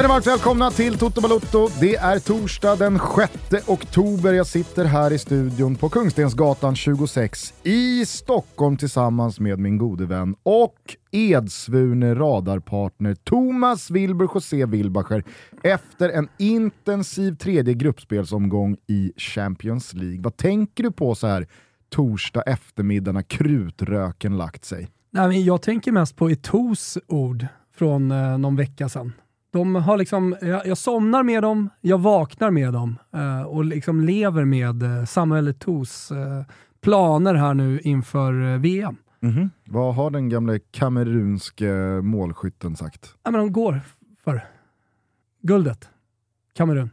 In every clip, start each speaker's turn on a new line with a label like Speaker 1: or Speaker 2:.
Speaker 1: Känner varmt välkomna till Toto Balotto. Det är torsdag den 6 oktober. Jag sitter här i studion på Kungstensgatan 26 i Stockholm tillsammans med min gode vän och edsvurne radarpartner Thomas Wilbur José Wilbacher efter en intensiv tredje gruppspelsomgång i Champions League. Vad tänker du på så här torsdag eftermiddag när krutröken lagt sig?
Speaker 2: Nej, men jag tänker mest på Etos ord från eh, någon vecka sedan. De har liksom, jag, jag somnar med dem, jag vaknar med dem eh, och liksom lever med eh, Samuel Etos eh, planer här nu inför eh, VM.
Speaker 1: Mhm. Vad har den gamle kamerunske målskytten sagt?
Speaker 2: Ja, men de går för guldet. Kamerun.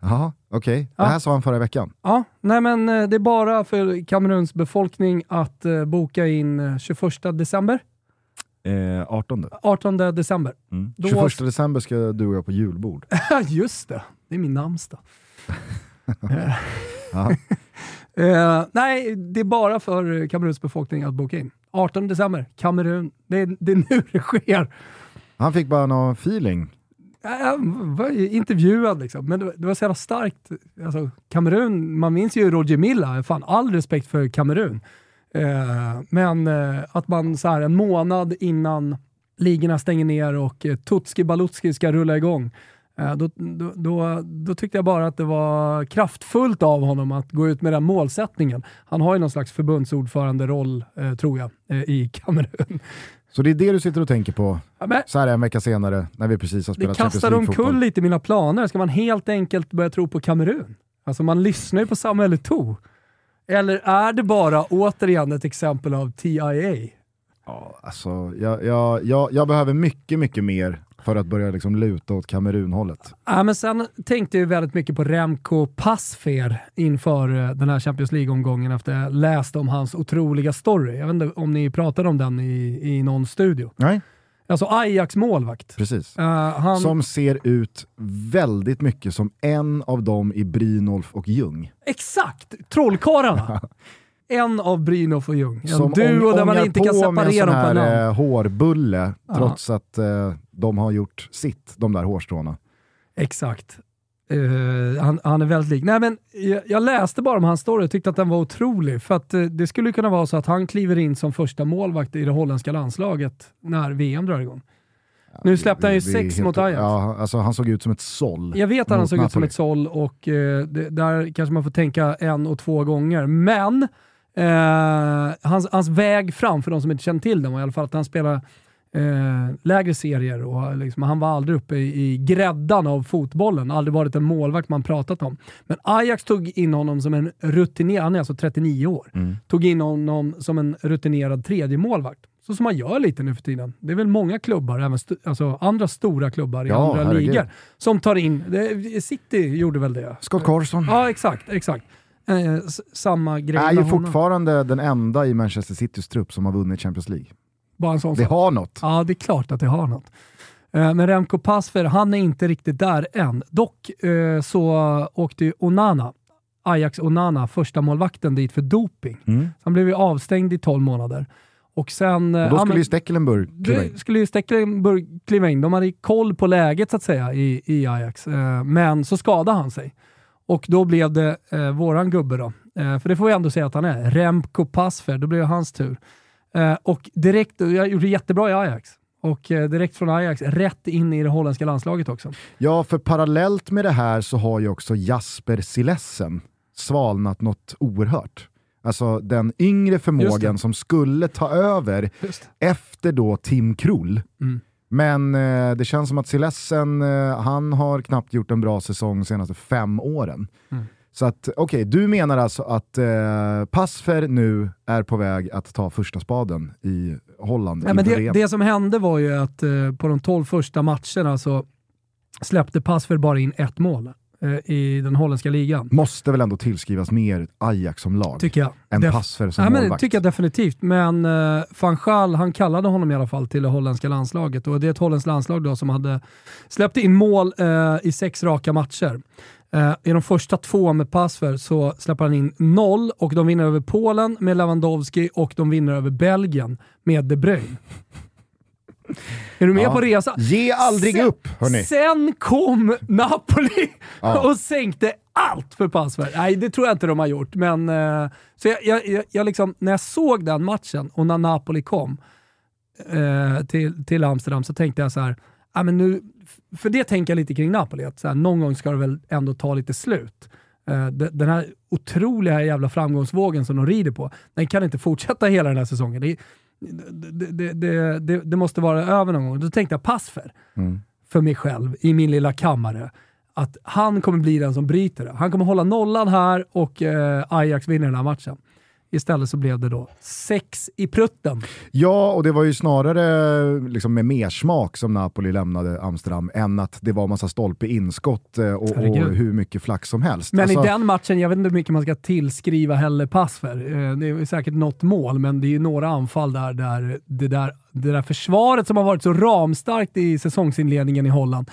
Speaker 1: Jaha, okej. Det här sa han förra veckan.
Speaker 2: Ja, nej men eh, det är bara för Kameruns befolkning att eh, boka in eh, 21 december.
Speaker 1: Eh, 18.
Speaker 2: 18 december.
Speaker 1: Mm.
Speaker 2: Då-
Speaker 1: 21 december ska du och jag på julbord.
Speaker 2: Just det, det är min namnsdag.
Speaker 1: Ja.
Speaker 2: Eh, nej, det är bara för Kameruns befolkning att boka in. 18 december, Kamerun. Det är, det är nu det sker.
Speaker 1: Han fick bara någon feeling.
Speaker 2: Eh, Jag var ju intervjuad liksom, men det var, det var så jävla starkt. Alltså, Kamerun, man minns ju Roger Milla, fan all respekt för Kamerun. Eh, men eh, att man så här en månad innan ligorna stänger ner och eh, Tutski Balutski ska rulla igång, eh, då, då, då, då tyckte jag bara att det var kraftfullt av honom att gå ut med den målsättningen. Han har ju någon slags förbundsordförande-roll, eh, tror jag, eh, i Kamerun.
Speaker 1: Så det är det du sitter och tänker på
Speaker 2: Ja, men-
Speaker 1: så här en vecka senare när vi precis har
Speaker 2: Det
Speaker 1: spelat Champions
Speaker 2: kastar
Speaker 1: League-fotboll.
Speaker 2: omkull lite mina planer. Ska man helt enkelt börja tro på Kamerun? Alltså man lyssnar ju på Samuel Eto'o. Eller är det bara återigen ett exempel av TIA?
Speaker 1: Ja, alltså, jag, jag, jag, jag behöver mycket, mycket mer för att börja liksom luta åt Kamerun-hållet.
Speaker 2: Ja, men sen tänkte jag väldigt mycket på Remco Passfer inför eh, den här Champions League-omgången efter jag läste om hans otroliga story. Jag vet inte om ni pratade om den i, i någon studio.
Speaker 1: Nej,
Speaker 2: Alltså Ajax målvakt.
Speaker 1: precis.
Speaker 2: Eh, han,
Speaker 1: Som ser ut väldigt mycket som en av dem i Brynolf och Ljung.
Speaker 2: Exakt! Trollkarlarna. en av Brynolf och Ljung. En
Speaker 1: Som
Speaker 2: duo
Speaker 1: ång-
Speaker 2: där man inte kan separera dem på namn.
Speaker 1: eh, hårbulle,
Speaker 2: Ja.
Speaker 1: trots att eh, de har gjort sitt, de där hårstråna.
Speaker 2: Exakt. Eh, han, han är väldigt lik. Nej, men jag, jag läste bara om hans story och tyckte att den var otrolig. För att eh, det skulle kunna vara så att han kliver in som första målvakt i det holländska landslaget när VM drar igång. nu släppte han ju sex mot Ajax.
Speaker 1: Ja, alltså, han såg ut som ett såll.
Speaker 2: Jag vet att han såg ut som
Speaker 1: Napoli.
Speaker 2: ett såll och eh, det, där kanske man får tänka en och två gånger. Men hans, hans väg fram, för de som inte känner till den, var i alla fall att han spelar eh, lägre serier och liksom, han var aldrig uppe i, i gräddan av fotbollen. Aldrig varit en målvakt man pratat om. Men Ajax tog in honom som en rutinerad, han är alltså 39 år,
Speaker 1: Mm.
Speaker 2: tog in honom som en rutinerad tredje målvakt. Så som man gör lite nu för tiden. Det är väl många klubbar, även st- alltså andra stora klubbar i
Speaker 1: Ja,
Speaker 2: andra ligor, som tar in, det, City gjorde väl det?
Speaker 1: Scott Carson
Speaker 2: Ja, exakt. exakt. Eh, samma grej
Speaker 1: är
Speaker 2: med
Speaker 1: ju
Speaker 2: honom.
Speaker 1: fortfarande den enda i Manchester Citys trupp som har vunnit Champions League.
Speaker 2: Bara en sån
Speaker 1: Det
Speaker 2: sak.
Speaker 1: har något.
Speaker 2: Ja, det är klart att det har något. Eh, Men Remco Pasfer, han är inte riktigt där än. Dock eh, så åkte ju Onana, Ajax Onana, första målvakten dit för doping.
Speaker 1: Mm.
Speaker 2: Han blev ju avstängd i 12 månader. Och sen... eh,
Speaker 1: Och då
Speaker 2: ja,
Speaker 1: skulle
Speaker 2: men-
Speaker 1: ju Stekelenburg kliva in.
Speaker 2: Skulle ju Stekelenburg kliva in. De hade koll på läget så att säga i, i Ajax. Eh, men så skadade han sig. Och då blev det eh, våran gubbe då. Eh, för det får vi ändå säga att han är. Remco Pasfer. Då blev det hans tur. Eh, och direkt, jag gjorde jättebra i Ajax. Och eh, direkt från Ajax, rätt in i det holländska landslaget också.
Speaker 1: Ja, för parallellt med det här så har ju också Jasper Silessen svalnat något oerhört. Alltså den yngre förmågan som skulle ta över efter då Tim Krull.
Speaker 2: Mm.
Speaker 1: Men eh, det känns som att Silessen, eh, han har knappt gjort en bra säsong de senaste fem åren.
Speaker 2: Mm.
Speaker 1: Så att, okej, du menar alltså att eh, Passfer nu är på väg att ta första spaden i Holland
Speaker 2: Nej, men det, det som hände var ju att eh, på de 12 första matcherna så släppte Passver bara in ett mål. Eh, i den holländska ligan.
Speaker 1: Måste väl ändå tillskrivas mer Ajax som lag
Speaker 2: Tycker jag.
Speaker 1: än
Speaker 2: Def-
Speaker 1: Passer som
Speaker 2: Ja, men,
Speaker 1: målvakt.
Speaker 2: tycker jag definitivt, men uh, van Gaal, han kallade honom i alla fall till det holländska landslaget och det är ett holländskt landslag då som hade släppt in mål eh, i sex raka matcher. I de första två med Pasver så släpper han in noll och de vinner över Polen med Lewandowski och de vinner över Belgien med De Bruyne. Är du med
Speaker 1: Ja.
Speaker 2: på resan?
Speaker 1: Ge aldrig
Speaker 2: Sen-
Speaker 1: upp, hörni.
Speaker 2: Sen kom Napoli
Speaker 1: Ja.
Speaker 2: och sänkte allt för Passberg. Nej, det tror jag inte de har gjort. Men, eh, så jag, jag, jag, liksom, när jag såg den matchen och när Napoli kom eh, till, till Amsterdam så tänkte jag så här, men nu, för det tänker jag lite kring Napoli, att så här, någon gång ska det väl ändå ta lite slut. Eh, de- den här otroliga jävla framgångsvågen som de rider på, den kan inte fortsätta hela den här säsongen. Det, det, det, det, måste vara över någon gång. Då tänkte jag Passfer
Speaker 1: Mm.
Speaker 2: för mig själv i min lilla kammare att han kommer bli den som bryter det. Han kommer hålla nollan här och eh, Ajax vinner den här matchen. Istället så blev det då sex i prutten.
Speaker 1: Ja, och det var ju snarare liksom med mersmak som Napoli lämnade Amsterdam än att det var massa stolpe inskott eh, och, och hur mycket flax som helst.
Speaker 2: Men
Speaker 1: Alltså,
Speaker 2: i den matchen, jag vet inte hur mycket man ska tillskriva Helle Pass för. Eh, Det är säkert något mål, men det är ju några anfall där, där det där, det där försvaret som har varit så ramstarkt i säsongsinledningen i Holland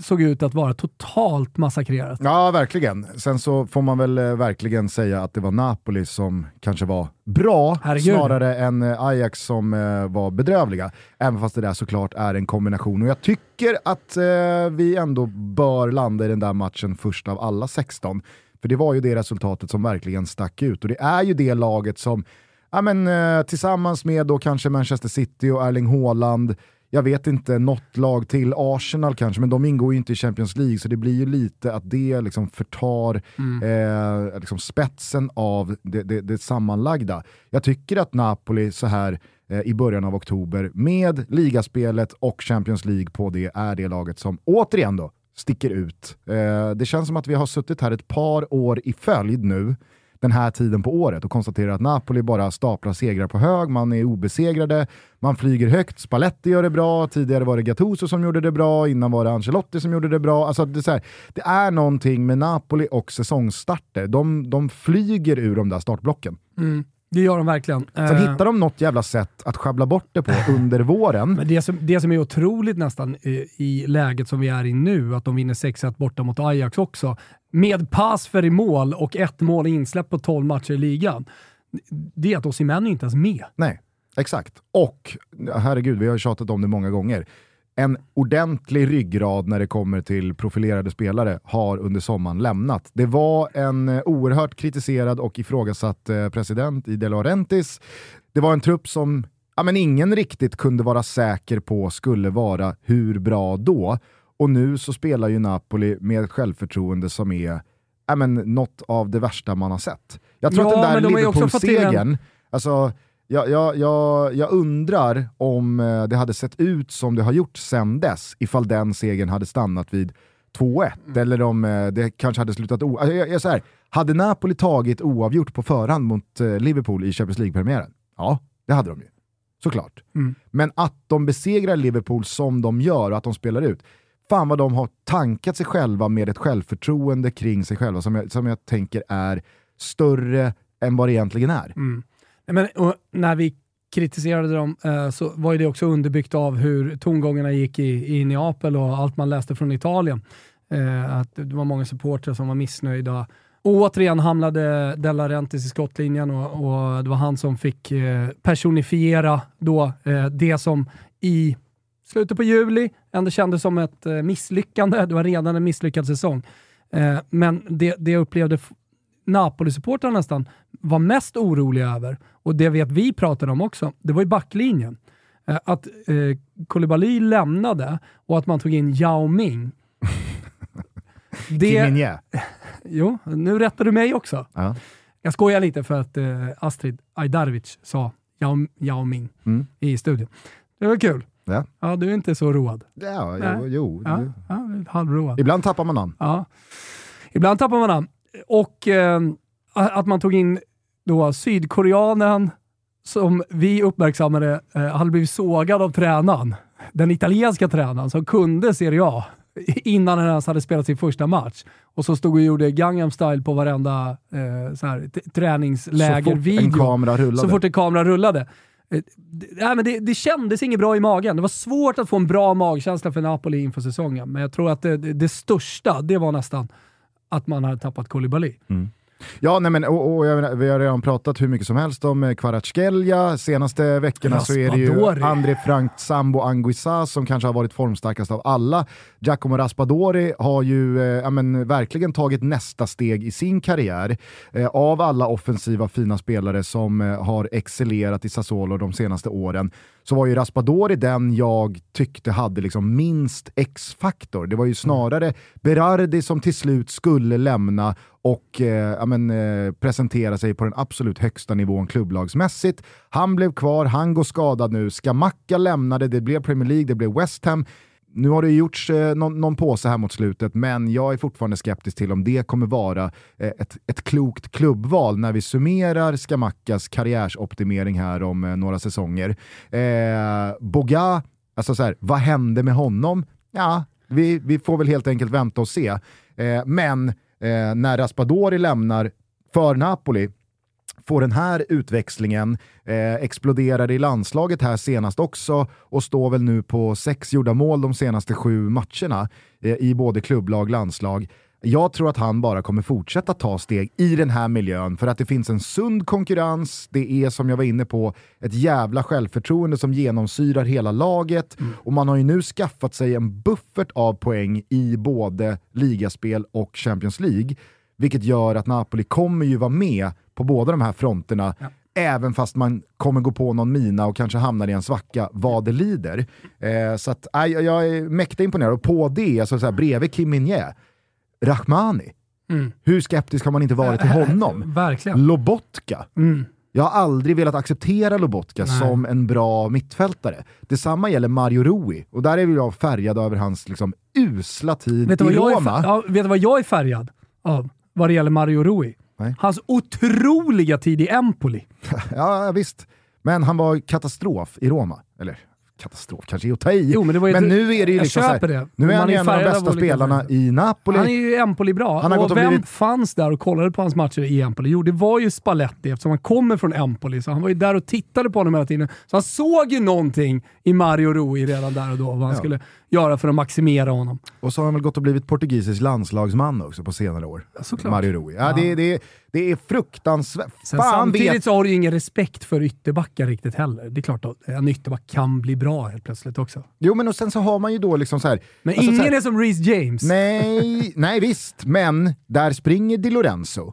Speaker 2: såg ut att vara totalt massakrerat.
Speaker 1: Ja, verkligen. Sen så får man väl eh, verkligen säga att det var Napoli som kanske var bra,
Speaker 2: Herregud.
Speaker 1: snarare än eh, Ajax som eh, var bedrövliga. Även fast det där såklart är en kombination. Och jag tycker att eh, vi ändå bör landa i den där matchen först av alla 16. För det var ju det resultatet som verkligen stack ut. Och det är ju det laget som, ja men eh, tillsammans med då kanske Manchester City och Erling Haaland, jag vet inte, något lag till, Arsenal kanske, men de ingår ju inte i Champions League så det blir ju lite att det liksom förtar eh, liksom spetsen av det, det, det sammanlagda. Jag tycker att Napoli så här eh, i början av oktober med ligaspelet och Champions League på det är det laget som återigen då sticker ut. Eh, det känns som att vi har suttit här ett par år i följd nu den här tiden på året och konstaterar att Napoli bara staplar segrar på hög, man är obesegrade, man flyger högt, Spalletti gör det bra, tidigare var det Gattuso som gjorde det bra, innan var det Ancelotti som gjorde det bra. Alltså det, är så här, det är någonting med Napoli och säsongsstarter, de, de flyger ur de där startblocken.
Speaker 2: Mm, det gör de verkligen.
Speaker 1: Sen
Speaker 2: Eh,
Speaker 1: hittar de något jävla sätt att schabbla bort det på under våren.
Speaker 2: Men det som, det som är otroligt nästan i, i läget som vi är i nu, att de vinner 6-1 borta mot Ajax också, med Pasfer i mål och ett mål insläpp på 12 matcher i ligan, det är att Osimhen inte ens med.
Speaker 1: Nej, exakt. Och, herregud, vi har tjatat om det många gånger. En ordentlig ryggrad när det kommer till profilerade spelare har under sommaren lämnat. Det var en eh, oerhört kritiserad och ifrågasatt eh, president i De Laurentiis. Det var en trupp som ja, men ingen riktigt kunde vara säker på skulle vara hur bra då. Och nu så spelar ju Napoli med ett självförtroende som är ja, men, något av det värsta man har sett. Jag tror
Speaker 2: Ja,
Speaker 1: att den
Speaker 2: de
Speaker 1: där Liverpool-segern, alltså, jag, jag, jag, jag undrar om eh, det hade sett ut som det har gjort sen dess, ifall den segern hade stannat vid 2-1,
Speaker 2: Mm.
Speaker 1: eller om eh, det kanske hade slutat o... Alltså, jag, jag, så här, hade Napoli tagit oavgjort på förhand mot eh, Liverpool i Champions League-premiären? Ja, det hade de ju. Såklart.
Speaker 2: Mm.
Speaker 1: Men att de besegrar Liverpool som de gör och att de spelar ut, fan vad de har tankat sig själva med ett självförtroende kring sig själva som jag, som jag tänker är större än vad det egentligen är.
Speaker 2: Mm. Men, och när vi kritiserade dem eh, så var ju det också underbyggt av hur tongångarna gick i, i Neapel och allt man läste från Italien. Eh, att det var många supportrar som var missnöjda. Och återigen hamnade De Rentis i skottlinjen och, och det var han som fick eh, personifiera då eh, det som i slutet på juli ändå kändes som ett eh, misslyckande. Det var redan en misslyckad säsong. Eh, men det, det jag upplevde Napoli-supportrarna nästan var mest oroliga över, och det vet vi pratade om också, det var ju backlinjen. Eh, att eh, Koulibaly lämnade och att man tog in Yao Ming. Det, jo, nu rättar du mig också.
Speaker 1: Ja.
Speaker 2: Jag skojar lite för att eh, Astrid Ajdarevic sa Yao, Yao Ming
Speaker 1: Mm.
Speaker 2: i studion. Det var kul.
Speaker 1: Ja.
Speaker 2: Ja, du är inte så road.
Speaker 1: Ja, jo, jo.
Speaker 2: Ja, ja, halvroad.
Speaker 1: Ibland tappar man namn.
Speaker 2: Ja. Ibland tappar man namn. Och eh, att man tog in då sydkoreanen som vi uppmärksammade eh, hade blivit sågad av tränaren. Den italienska tränaren som kunde Serie A. innan han ens hade spelat sin första match. Och så stod och gjorde Gangnam style på varenda eh, så här, träningslägervideo.
Speaker 1: Så fort en kamera rullade.
Speaker 2: Så fort en kamera rullade. Eh, det, men det, det kändes inget bra i magen. Det var svårt att få en bra magkänsla för Napoli inför säsongen, men jag tror att det, det, det största, det var nästan att man hade tappat Koulibaly. Mm.
Speaker 1: Ja, nej men, och, och menar, vi har redan pratat hur mycket som helst om eh, Kvaratskhelia. Senaste veckorna så är det ju André Frank Sambo Anguissa som kanske har varit formstarkast av alla. Giacomo Raspadori har ju eh, men, verkligen tagit nästa steg i sin karriär. Eh, av alla offensiva fina spelare som eh, har excellerat i Sassuolo de senaste åren så var ju Raspadori den jag tyckte hade liksom minst X-faktor. Det var ju snarare Berardi som till slut skulle lämna och eh, men, eh, presentera sig på den absolut högsta nivån klubblagsmässigt. Han blev kvar, han går skadad nu. Skamacka lämnade, det blev Premier League, det blev West Ham. Nu har det gjorts eh, någon, någon påse här mot slutet, men jag är fortfarande skeptisk till om det kommer vara eh, ett, ett klokt klubbval när vi summerar Skamakas karriärsoptimering här om eh, några säsonger. Eh, Boga, alltså så här, vad hände med honom? Ja, vi, vi får väl helt enkelt vänta och se. Eh, men eh, när Raspadori lämnar för Napoli, får den här utväxlingen, eh, exploderar i landslaget här senast också och står väl nu på sex gjorda mål de senaste sju matcherna eh, i både klubblag och landslag. Jag tror att han bara kommer fortsätta ta steg i den här miljön för att det finns en sund konkurrens, det är som jag var inne på ett jävla självförtroende som genomsyrar hela laget mm. och man har ju nu skaffat sig en buffert av poäng i både ligaspel och Champions League vilket gör att Napoli kommer ju vara med på båda de här fronterna ja. även fast man kommer gå på någon mina och kanske hamnar i en svacka vad det lider. Eh, så att, äh, jag är mäkta imponerad och på det, alltså så här, bredvid Kim Minje, Rahmani. Mm. Hur skeptisk har man inte varit till honom?
Speaker 2: Verkligen.
Speaker 1: Lobotka. Mm. Jag har aldrig velat acceptera Lobotka Nej. som en bra mittfältare. Detsamma gäller Mario Rui, och där är jag färgad över hans liksom, usla tid vet i Roma.
Speaker 2: Ja, vet du vad jag är färgad av vad det gäller Mario Rui? Nej. Hans otroliga tid i Empoli.
Speaker 1: ja, visst. Men han var katastrof i Roma. Eller katastrof kanske är att ta i. Jo, men, men nu är det ju liksom såhär, det. nu är han ju en av de bästa spelarna i Napoli.
Speaker 2: Han är ju Empoli bra. Han har och vem blivit... fanns där och kollade på hans matcher i Empoli? Jo, det var ju Spalletti eftersom han kommer från Empoli. Så han var ju där och tittade på honom hela tiden. Så han såg ju någonting i Mario Rui redan där och då, vad han ja. skulle göra för att maximera honom.
Speaker 1: Och så har han väl gått och blivit portugisisk landslagsman också på senare år.
Speaker 2: Ja,
Speaker 1: Mario Rui. Ja, ja. Det, det, det är fruktansvärt.
Speaker 2: Sen, samtidigt vet... så har du ju ingen respekt för ytterbackar riktigt heller. Det är klart att en ytterback kan bli bra helt plötsligt också.
Speaker 1: Jo, men och sen så har man ju då liksom så här...
Speaker 2: Men alltså ingen här, är som Reece James.
Speaker 1: Nej, nej visst, men där springer Di Lorenzo,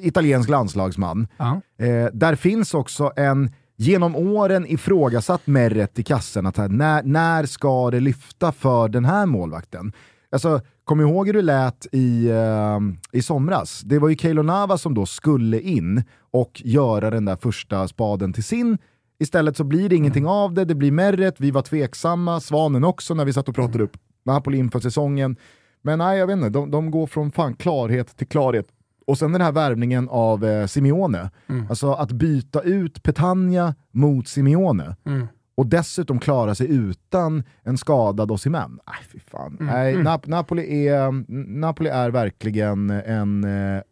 Speaker 1: italiensk landslagsman. Ja. Eh, där finns också en genom åren ifrågasatt Meret i kassen. Att här, när, när ska det lyfta för den här målvakten? Alltså, kom ihåg hur det lät i, uh, i somras. Det var ju Keilo Nava som då skulle in och göra den där första spaden till sin. Istället så blir det ingenting mm. av det, det blir Meret, vi var tveksamma, Svanen också när vi satt och pratade upp Napoli inför säsongen. Men nej, jag vet inte, de, de går från fan klarhet till klarhet. Och sen den här värvningen av eh, Simeone. Mm. Alltså att byta ut Petagna mot Simeone. Mm. Och dessutom klara sig utan en skadad Osimhen. Nej, fy fan. Mm. Nej, mm. Nap Napoli, är, Napoli är verkligen en eh,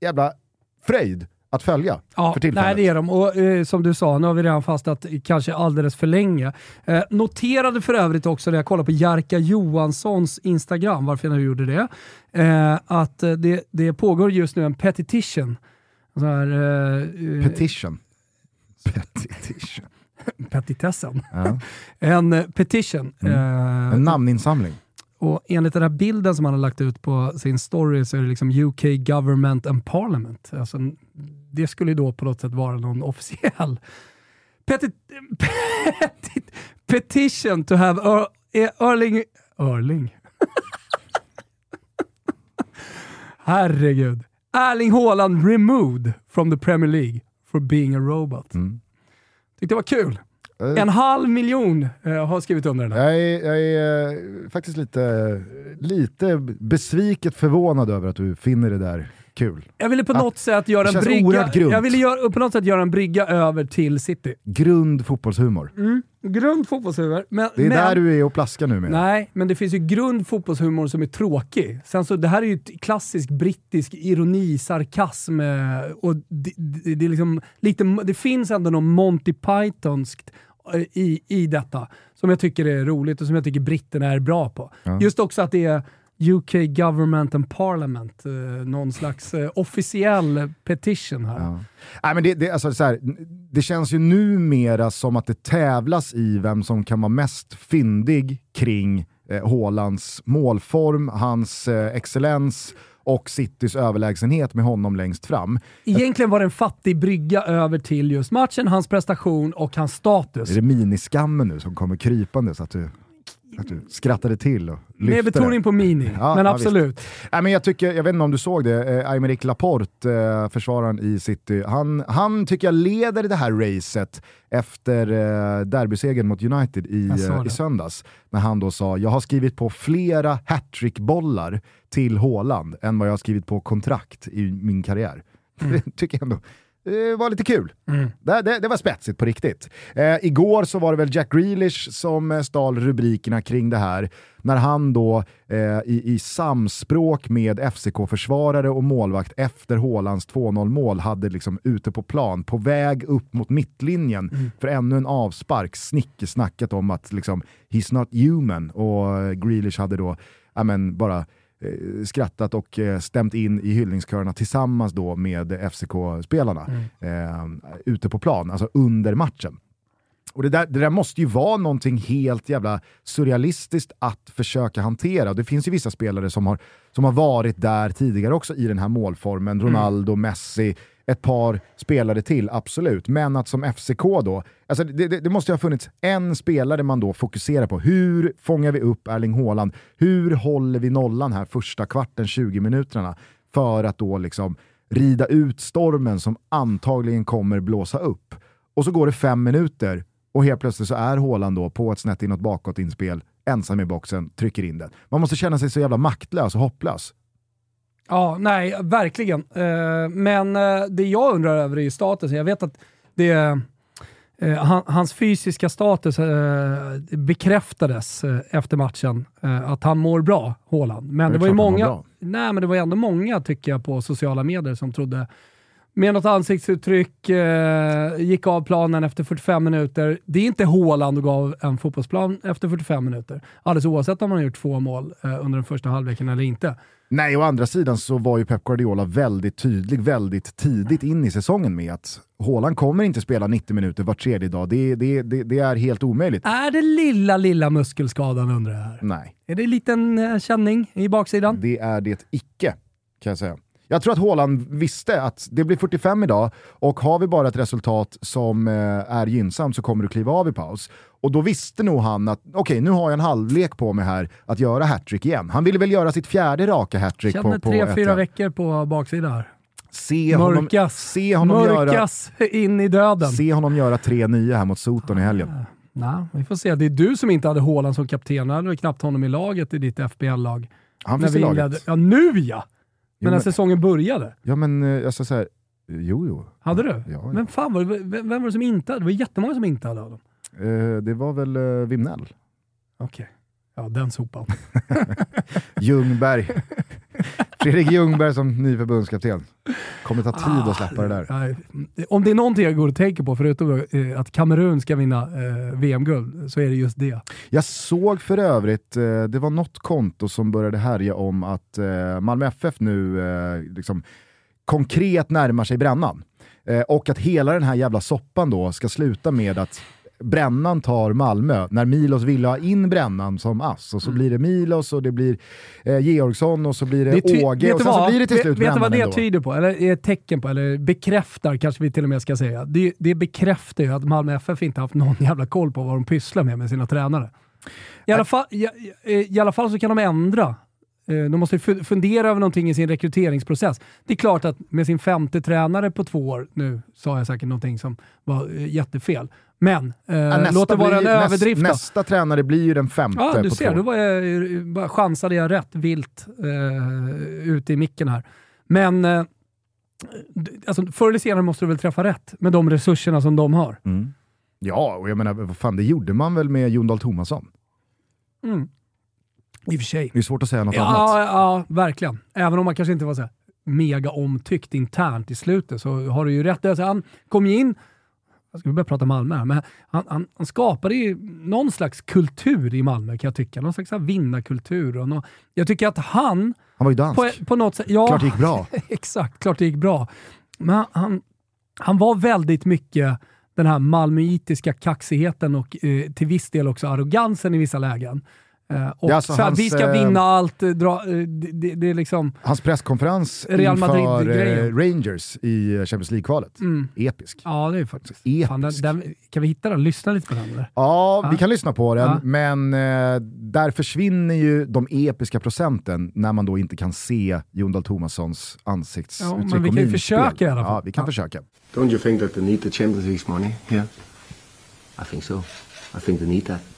Speaker 1: jävla fröjd att följa ja, för tillfället.
Speaker 2: Nej, det är de. Och eh, som du sa, nu har vi redan fastnat kanske alldeles för länge. Eh, noterade för övrigt också när jag kollade på Jerka Johanssons Instagram, varför jag nu gjorde det, eh, att eh, det, det pågår just nu en petition. Så här,
Speaker 1: eh, petition? Petition?
Speaker 2: Petitessen. Ja. en eh, petition. Mm.
Speaker 1: en namninsamling.
Speaker 2: Och enligt den här bilden som han har lagt ut på sin story så är det liksom UK Government and Parliament. Alltså, det skulle då på något sätt vara någon officiell petit, petit, petition to have er, Erling... Erling? Herregud. Erling Haaland removed from the Premier League for being a robot. Mm. Tyckte det var kul. Eh. En halv miljon uh, har skrivit under den
Speaker 1: här. Jag är, jag är uh, faktiskt lite, lite besviket förvånad över att du finner det där kul.
Speaker 2: Jag ville på
Speaker 1: Att-
Speaker 2: något sätt göra en brygga. Jag ville göra, på något sätt göra en brygga över till City.
Speaker 1: Grund fotbollshumor.
Speaker 2: Grund fotbollshumor. Men,
Speaker 1: Det är
Speaker 2: men,
Speaker 1: där du är och plaskar nu med.
Speaker 2: Nej, men det finns ju grund fotbollshumor som är tråkig. Sen så, det här är ju klassisk brittisk ironi, sarkasm eh, och det, det, det, är liksom lite, det finns ändå något Monty Pythonskt eh, i, i detta som jag tycker är roligt och som jag tycker britterna är bra på.
Speaker 1: Ja.
Speaker 2: Just också att det är UK Government and Parliament, eh, någon slags eh, officiell petition här.
Speaker 1: Ja. Nej, men det, det, alltså, så här, det känns ju numera som att det tävlas i vem som kan vara mest fyndig kring eh, målform, hans eh, excellens och Citys överlägsenhet med honom längst fram.
Speaker 2: Egentligen var det en fattig brygga över till just matchen, hans prestation och hans status.
Speaker 1: Är det miniskammen nu som kommer krypande så att du, att du skrattade till och lyfte
Speaker 2: Med betoning på mini,
Speaker 1: Ja,
Speaker 2: men
Speaker 1: ja,
Speaker 2: absolut.
Speaker 1: Nej, men jag, tycker, jag vet inte om du såg det, eh, Aymeric Laporte, eh, försvararen i City, han, han tycker jag leder det här racet efter eh, derbysegern mot United i, eh, i söndags. När han då sa, jag har skrivit på flera hattrickbollar till Haaland än vad jag har skrivit på kontrakt i min karriär. Det tycker jag ändå eh, var lite kul.
Speaker 2: Mm.
Speaker 1: Det, det, det var spetsigt på riktigt. Eh, igår så var det väl Jack Grealish som eh, stal rubrikerna kring det här, när han då eh, i, i samspråk med FCK-försvarare och målvakt efter Haalands 2-0 mål hade liksom ute på plan, på väg upp mot mittlinjen för ännu en avspark, snickesnackat om att liksom, he's not human och eh, Grealish hade då ja, men, bara skrattat och eh, stämt in i hyllningskörerna tillsammans då med FCK-spelarna eh, ute på plan, alltså under matchen. Och det där, det där måste ju vara någonting helt jävla surrealistiskt att försöka hantera. Det finns ju vissa spelare som har, som har varit där tidigare också i den här målformen. Ronaldo, Messi, ett par spelare till, absolut. Men att som FCK då, alltså det, det, det måste ju ha funnits en spelare man då fokuserar på. Hur fångar vi upp Erling Haaland? Hur håller vi nollan här första kvarten, 20 minuterna? För att då liksom rida ut stormen som antagligen kommer blåsa upp. Och så går det fem minuter och helt plötsligt så är Haaland då på ett snett inåt bakåt inspel, ensam i boxen, trycker in den. Man måste känna sig så jävla maktlös och hopplös.
Speaker 2: Ja, nej, verkligen. Eh, men eh, det jag undrar över är ju statusen. Jag vet att det, eh, han, hans fysiska status bekräftades efter matchen, att han mår bra, Haaland. Men
Speaker 1: Det
Speaker 2: det, var ju många, nej, men det var ändå många, tycker jag, på sociala medier som trodde med något ansiktsuttryck, eh, gick av planen efter 45 minuter. Det är inte Haaland och gav en fotbollsplan efter 45 minuter. Alldeles oavsett om man har gjort två mål eh, under den första halvleken eller inte.
Speaker 1: Nej, å andra sidan så var ju Pep Guardiola väldigt tydlig väldigt tidigt in i säsongen med att Haaland kommer inte spela 90 minuter var tredje dag. Det, det, det, det är helt omöjligt.
Speaker 2: Är det lilla, lilla muskelskadan undrar jag här?
Speaker 1: Nej,
Speaker 2: Är det en liten eh, känning i baksidan?
Speaker 1: det är det icke, kan jag säga. Jag tror att Haaland visste att det blir 45 idag och har vi bara ett resultat som eh, är gynnsamt så kommer du kliva av i paus. Och då visste nog han att okej, nu har jag en halvlek på mig här att göra hattrick igen. Han ville väl göra sitt fjärde raka hattrick på,
Speaker 2: Känner
Speaker 1: på
Speaker 2: tre,
Speaker 1: ett
Speaker 2: fyra veckor på baksidan här.
Speaker 1: Se honom,
Speaker 2: Mörkas,
Speaker 1: se honom göra
Speaker 2: mörkas in i döden.
Speaker 1: Se honom göra tre nya här mot Soton i helgen.
Speaker 2: Nej, vi får se. Det är du som inte hade Haaland som kapten. Du hade knappt honom i laget i ditt FBL-lag.
Speaker 1: Han finns i laget.
Speaker 2: inledde- Ja, nu ja! Men när
Speaker 1: men-
Speaker 2: säsongen började.
Speaker 1: Ja men eh, alltså såhär, jo jo.
Speaker 2: Hade du?
Speaker 1: Ja, ja.
Speaker 2: Men fan, var det, vem var det som inte hade? Det var jättemånga som inte hade honom.
Speaker 1: Eh, det var väl uh, Vimnell.
Speaker 2: Okej. Ja, den sopan.
Speaker 1: Ljungberg. Fredrik Ljungberg som ny förbundskapten. Kommer ta tid att släppa det där.
Speaker 2: Nej, Om det är någonting jag går och tänker på, förutom eh, att Kamerun ska vinna eh, VM-guld, så är det just det.
Speaker 1: Jag såg för övrigt, eh, det var något konto som började härja om att Malmö FF nu liksom, konkret närmar sig brännan. Och att hela den här jävla soppan då ska sluta med att Brännan tar Malmö när Milos ville ha in Brännan som ass och så blir det Milos och det blir eh, Georgsson och så blir det,
Speaker 2: Mm. Det
Speaker 1: Åge
Speaker 2: vet
Speaker 1: och
Speaker 2: du
Speaker 1: sen så
Speaker 2: vad?
Speaker 1: blir det till
Speaker 2: Vet-
Speaker 1: slut
Speaker 2: Vet du
Speaker 1: Brännan
Speaker 2: vad det
Speaker 1: ändå.
Speaker 2: tyder på? Eller är ett tecken på? Eller bekräftar kanske vi till och med ska säga. Det, det bekräftar ju att Malmö FF inte haft någon jävla koll på vad de pysslar med med sina tränare. I alla fall, i, i, i alla fall så kan de ändra. Eh, De måste fu- fundera över någonting i sin rekryteringsprocess. Det är klart att med sin femte tränare på två år, nu sa jag säkert någonting som var eh, jättefel, men eh,
Speaker 1: Ja,
Speaker 2: låt det vara en
Speaker 1: näst-
Speaker 2: överdrift. då.
Speaker 1: Nästa tränare blir ju den femte
Speaker 2: Ja, du ser.
Speaker 1: två
Speaker 2: Då var jag, bara chansade jag rätt vilt eh, ute i micken här. Men eh, alltså, förr eller senare måste du väl träffa rätt med de resurserna som de har.
Speaker 1: Mm. Ja, och jag menar, vad fan, det gjorde man väl med Jon Dahl Tomasson?
Speaker 2: Mm. I och för sig.
Speaker 1: Det är svårt att säga något
Speaker 2: ja,
Speaker 1: annat.
Speaker 2: Ja, verkligen. Även om man kanske inte var så mega omtyckt internt i slutet så har du ju rätt. Alltså, han kom ju in, jag ska börja prata Malmö här, men han, han, han skapade ju någon slags kultur i Malmö kan jag tycka. Någon slags vinnarkultur. Och någon, jag tycker att han...
Speaker 1: Han var ju dansk.
Speaker 2: På, på något sätt, ja,
Speaker 1: klart det gick bra.
Speaker 2: exakt, klart det gick bra. Men han, han var väldigt mycket den här malmöitiska kaxigheten och eh, till viss del också arrogansen i vissa lägen. Uh, och
Speaker 1: alltså
Speaker 2: så här,
Speaker 1: hans,
Speaker 2: vi ska vinna uh, allt. Dra, uh, det, det, är liksom...
Speaker 1: Hans presskonferens
Speaker 2: Real
Speaker 1: inför Rangers i Champions League-kvalet. Mm. Episk.
Speaker 2: Ja, det är faktiskt.
Speaker 1: Episk.
Speaker 2: Fan, den, den, kan vi hitta den? Lyssna lite på den eller?
Speaker 1: Ja, vi kan lyssna på den, men där försvinner ju de episka procenten när man då inte kan se Jon Dahl Tomassons ansiktsuttryck
Speaker 2: ja, men vi kan ju försöka i alla fall.
Speaker 1: Ja, vi kan försöka.
Speaker 3: Don't you think that they need the Champions League money here? I think so. I think they need that.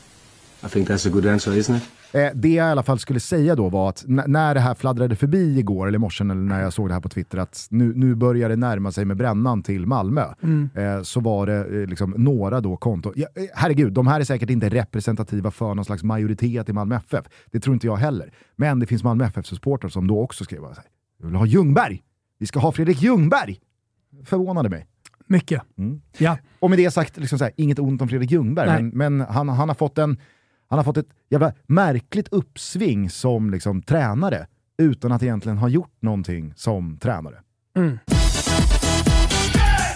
Speaker 3: I think that's a good answer, isn't it?
Speaker 1: Eh, det jag i alla fall skulle säga då var att när det här fladdrade förbi igår, eller i morse, eller när jag såg det här på Twitter, att nu, nu börjar det närma sig med brännan till Malmö, mm. eh, så var det eh, liksom några då konton. Ja, eh, herregud, de här är säkert inte representativa för någon slags majoritet i Malmö FF. Det tror inte jag heller. Men det finns Malmö FF-supportrar som då också skrev att vi vill ha Ljungberg. Vi ska ha Fredrik Ljungberg. Förvånade mig.
Speaker 2: Mycket.
Speaker 1: Mm.
Speaker 2: Ja.
Speaker 1: Och med det sagt, liksom så här, inget ont om Fredrik Ljungberg, men, men han, han har fått en han har fått ett jävla märkligt uppsving som liksom, tränare utan att egentligen ha gjort någonting som tränare.
Speaker 2: Mm.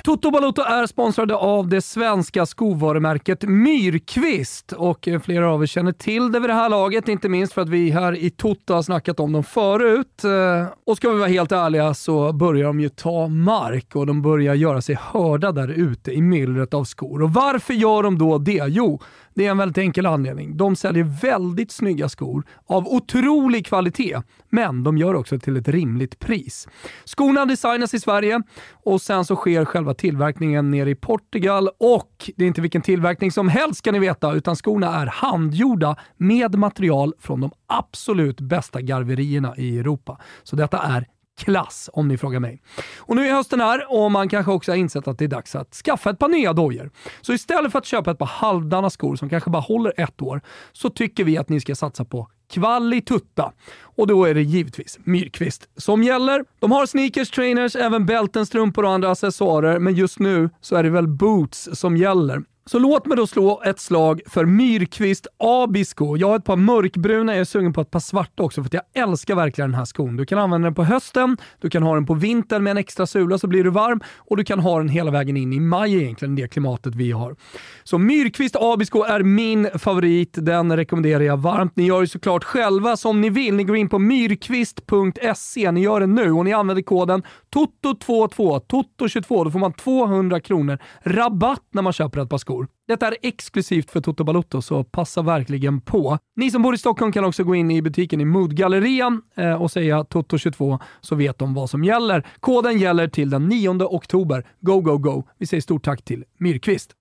Speaker 2: Toto Balotto är sponsrade av det svenska skovarumärket Myrkvist och flera av er känner till det vid det här laget, inte minst för att vi här i Toto har snackat om dem förut. Eh, och ska vi vara helt ärliga så börjar de ju ta mark och de börjar göra sig hörda där ute i myllret av skor. Och varför gör de då det? Jo, det är en väldigt enkel anledning. De säljer väldigt snygga skor av otrolig kvalitet, men de gör också till ett rimligt pris. Skorna designas i Sverige och sen så sker själva tillverkningen nere i Portugal och det är inte vilken tillverkning som helst ska ni veta, utan skorna är handgjorda med material från de absolut bästa garverierna i Europa. Så detta är klass om ni frågar mig. Och nu är hösten här och man kanske också har insett att det är dags att skaffa ett par nya dojor. Så istället för att köpa ett par halvdana skor som kanske bara håller ett år, så tycker vi att ni ska satsa på kvalitutta. Och då är det givetvis Myrkvist som gäller. De har sneakers, trainers, även bälten, strumpor och andra accessoarer, men just nu så är det väl boots som gäller. Så låt mig då slå ett slag för Myrkvist Abisko. Jag har ett par mörkbruna, jag är sugen på ett par svarta också för att jag älskar verkligen den här skon. Du kan använda den på hösten, du kan ha den på vintern med en extra sula så blir du varm och du kan ha den hela vägen in i maj egentligen, det klimatet vi har. Så Myrkvist Abisko är min favorit, den rekommenderar jag varmt. Ni gör ju såklart själva som ni vill. Ni går in på myrkvist.se, ni gör det nu och ni använder koden TOTO22, TOTO22, då får man 200 kronor rabatt när man köper ett par skor. Detta är exklusivt för Toto Balotto, så passa verkligen på. Ni som bor i Stockholm kan också gå in i butiken i Moodgallerian eh, och säga Toto22 så vet de vad som gäller. Koden gäller till den 9 oktober. Go, go, go! Vi säger stort tack till Myrkvist.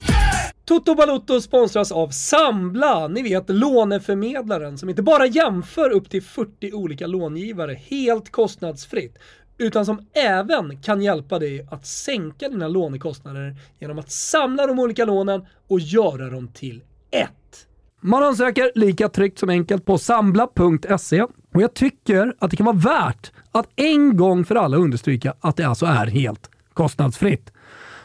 Speaker 2: Toto Balotto sponsras av Sambla, ni vet låneförmedlaren som inte bara jämför upp till 40 olika långivare helt kostnadsfritt utan som även kan hjälpa dig att sänka dina lånekostnader genom att samla de olika lånen och göra dem till ett. Man ansöker lika tryggt som enkelt på sambla.se och jag tycker att det kan vara värt att en gång för alla understryka att det alltså är helt kostnadsfritt.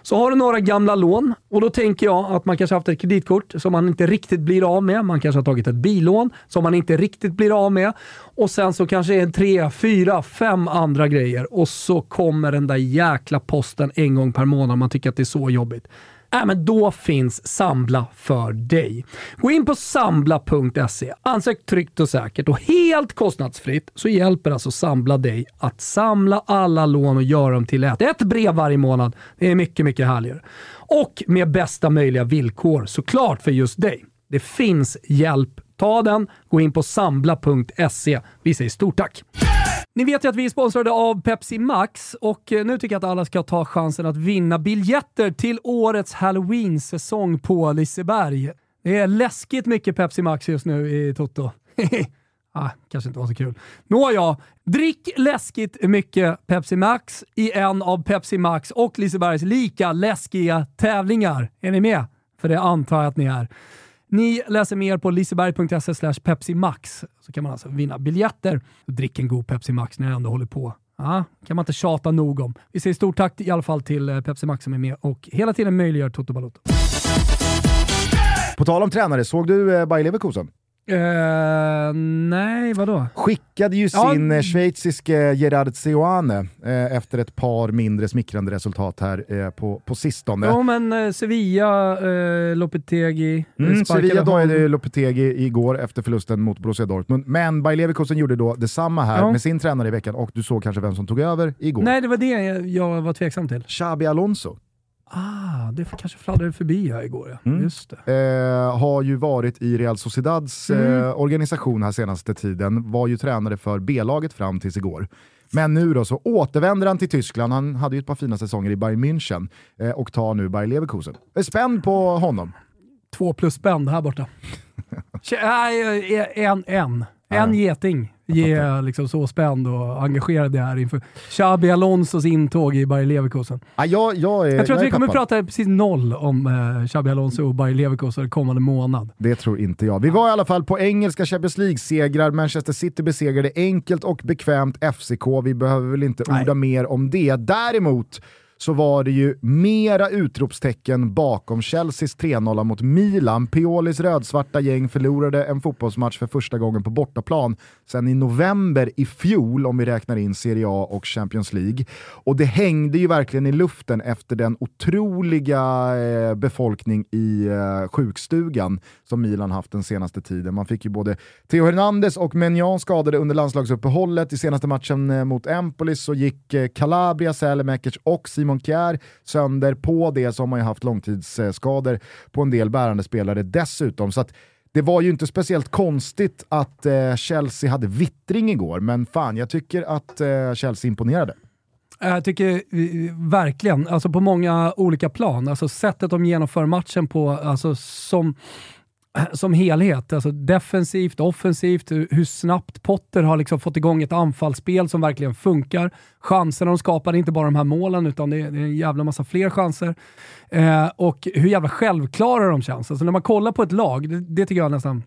Speaker 2: Så har du några gamla lån och då tänker jag att man kanske haft ett kreditkort som man inte riktigt blir av med. Man kanske har tagit ett bilån som man inte riktigt blir av med. Och sen så kanske det är tre, fyra, fem andra grejer och så kommer den där jäkla posten en gång per månad. Man tycker att det är så jobbigt äh, men då finns Sambla för dig. Gå in på sambla.se, ansök tryggt och säkert och helt kostnadsfritt så hjälper alltså Sambla dig att samla alla lån och göra dem till ett. Ett brev varje månad. Det är mycket, mycket härligare. Och med bästa möjliga villkor såklart för just dig. Det finns hjälp. Ta den, gå in på sambla.se. Vi säger stort tack! Ni vet ju att vi är sponsrade av Pepsi Max och eh, nu tycker jag att alla ska ta chansen att vinna biljetter till årets Halloween-säsong på Liseberg. Det är läskigt mycket Pepsi Max just nu i Toto. Ah, kanske inte var så kul. Nåja, drick läskigt mycket Pepsi Max i en av Pepsi Max och Lisebergs lika läskiga tävlingar. Är ni med? För det antar jag att ni är. Ni läser mer på liseberg.se Pepsi Max så kan man alltså vinna biljetter. Drick en god Pepsi Max när ni ändå håller på. Ja, kan man inte tjata nog om. Vi säger stort tack i alla fall till eh, Pepsi Max som är med och hela tiden möjliggör Toto Balotto.
Speaker 1: På tal om tränare, såg du eh, Bayer Leverkusen?
Speaker 2: Uh, nej, vadå?
Speaker 1: Skickade ju
Speaker 2: Ja.
Speaker 1: sin eh, schweiziske Gerard Seoane eh, efter ett par mindre smickrande resultat här eh, på, på sistone.
Speaker 2: Ja, men eh, Sevilla, uh, Lopetegi,
Speaker 1: Mm,
Speaker 2: eh,
Speaker 1: Sevilla dojade Lopetegi igår efter förlusten mot Borussia Dortmund, men Bayer Leverkusen gjorde då detsamma här
Speaker 2: Ja.
Speaker 1: med sin tränare i veckan och du såg kanske vem som tog över igår.
Speaker 2: Nej, det var det jag- jag var tveksam till.
Speaker 1: Xabi Alonso
Speaker 2: Ah, det kanske fladdrade förbi här igår. Ja.
Speaker 1: Mm.
Speaker 2: Just
Speaker 1: eh, har ju varit i Real Sociedads
Speaker 2: Mm.
Speaker 1: eh, organisation här senaste tiden, var ju tränare för B-laget fram tills igår. Men nu då så återvänder han till Tyskland, han hade ju ett par fina säsonger i Bayern München eh, och tar nu Bayer Leverkusen. Jag är spänd på honom.
Speaker 2: Två plus spänn här borta. Nej, eh, en, en. En geting. Ge liksom så spänd och engagerad jag är inför Xabi Alonsos intåg i Bayer Leverkusen.
Speaker 1: Ah, jag, jag, är,
Speaker 2: Jag tror att
Speaker 1: är
Speaker 2: vi kommer prata precis noll om eh, Xabi Alonso och Bayer Leverkusen kommande månad.
Speaker 1: Det tror inte jag. Vi var i alla fall på engelska Champions League-segrar. Manchester City besegrade enkelt och bekvämt FCK. Vi behöver väl inte
Speaker 2: Nej.
Speaker 1: orda mer om det. Däremot så var det ju mera utropstecken bakom Chelseas 3-0 mot Milan. Piolis rödsvarta gäng förlorade en fotbollsmatch för första gången på bortaplan sen i november i fjol om vi räknar in Serie A och Champions League. Och det hängde ju verkligen i luften efter den otroliga eh, befolkning i eh, sjukstugan som Milan haft den senaste tiden. Man fick ju både Theo Hernandez och Menjan skadade under landslagsuppehållet. I senaste matchen eh, mot Empoli så gick eh, Calabria, Sälemäkers och Simon Kjær sönder. På det så har man ju haft långtidsskador på en del bärande spelare dessutom. Så att det var ju inte speciellt konstigt att eh, Chelsea hade vittring igår, men fan, jag tycker att eh, Chelsea imponerade.
Speaker 2: Jag tycker eh, verkligen, alltså på många olika plan. Alltså sättet de genomför matchen på, alltså som, som helhet. Alltså defensivt, offensivt, hur, snabbt Potter har liksom fått igång ett anfallsspel som verkligen funkar. Chanserna de skapar, inte bara de här målen, utan det är, det är en jävla massa fler chanser. Eh, och hur jävla självklara de känns. Alltså när man kollar på ett lag, det, det tycker jag nästan,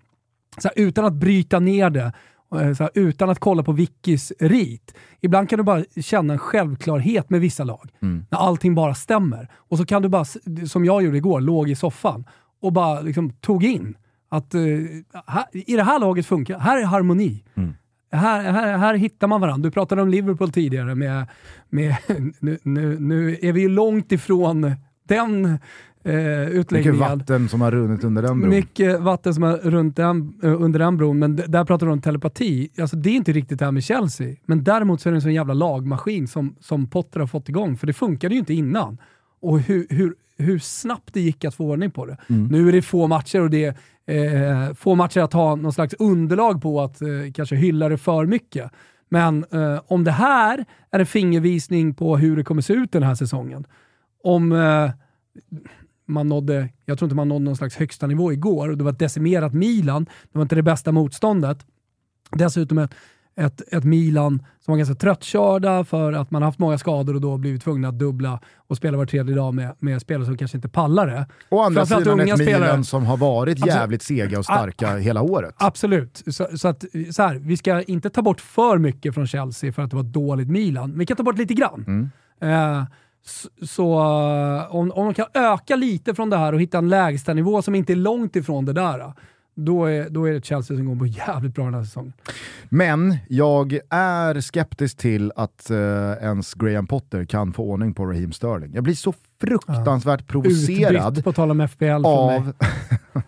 Speaker 2: här, utan att bryta ner det, eh, här, utan att kolla på Vickys rit. Ibland kan du bara känna en självklarhet med vissa lag. När allting bara stämmer. Och så kan du bara, som jag gjorde igår, låg i soffan och bara liksom tog in att eh, här, i det här laget funkar, här är harmoni. Här, här, här hittar man varandra. Du pratade om Liverpool tidigare. Med, med, nu, nu, nu är vi ju långt ifrån den eh,
Speaker 1: Mycket
Speaker 2: utläggningen.
Speaker 1: vatten som har runnit under den bron.
Speaker 2: Mycket vatten som är runt den, eh, under den bron, men där pratar du om telepati. Alltså, det är inte riktigt det här med Chelsea, men däremot så är det en sån jävla lagmaskin som, som Potter har fått igång, för det funkade ju inte innan. Och hur, hur, hur snabbt det gick att få ordning på det. Nu är det få matcher och det är eh, få matcher att ha någon slags underlag på att eh, kanske hylla det för mycket. Men eh, om det här är en fingervisning på hur det kommer se ut den här säsongen, om eh, man nådde, jag tror inte man nådde någon slags högsta nivå igår och det var ett decimerat Milan. Det var inte det bästa motståndet. Dessutom ett, ett, ett Milan som var ganska tröttkörda för att man haft många skador och då blivit tvungna att dubbla och spela var tredje dag med, med spelare som kanske inte pallar det.
Speaker 1: Å andra sidan
Speaker 2: unga
Speaker 1: ett Milan
Speaker 2: spelare.
Speaker 1: som har varit
Speaker 2: Absolut.
Speaker 1: jävligt sega och starka hela året.
Speaker 2: Absolut. Så, så att, så här, vi ska inte ta bort för mycket från Chelsea för att det var ett dåligt Milan. Vi kan ta bort lite grann. Eh, så så eh, om, om de kan öka lite från det här och hitta en lägstanivå som inte är långt ifrån det där, då är, då är det Chelsea som går på jävligt bra den här säsongen.
Speaker 1: Men jag är skeptisk till att eh, ens Graham Potter kan få ordning på Raheem Sterling. Jag blir så fruktansvärt provocerad
Speaker 2: Utbytt, på tal om FBL, från mig.
Speaker 1: av...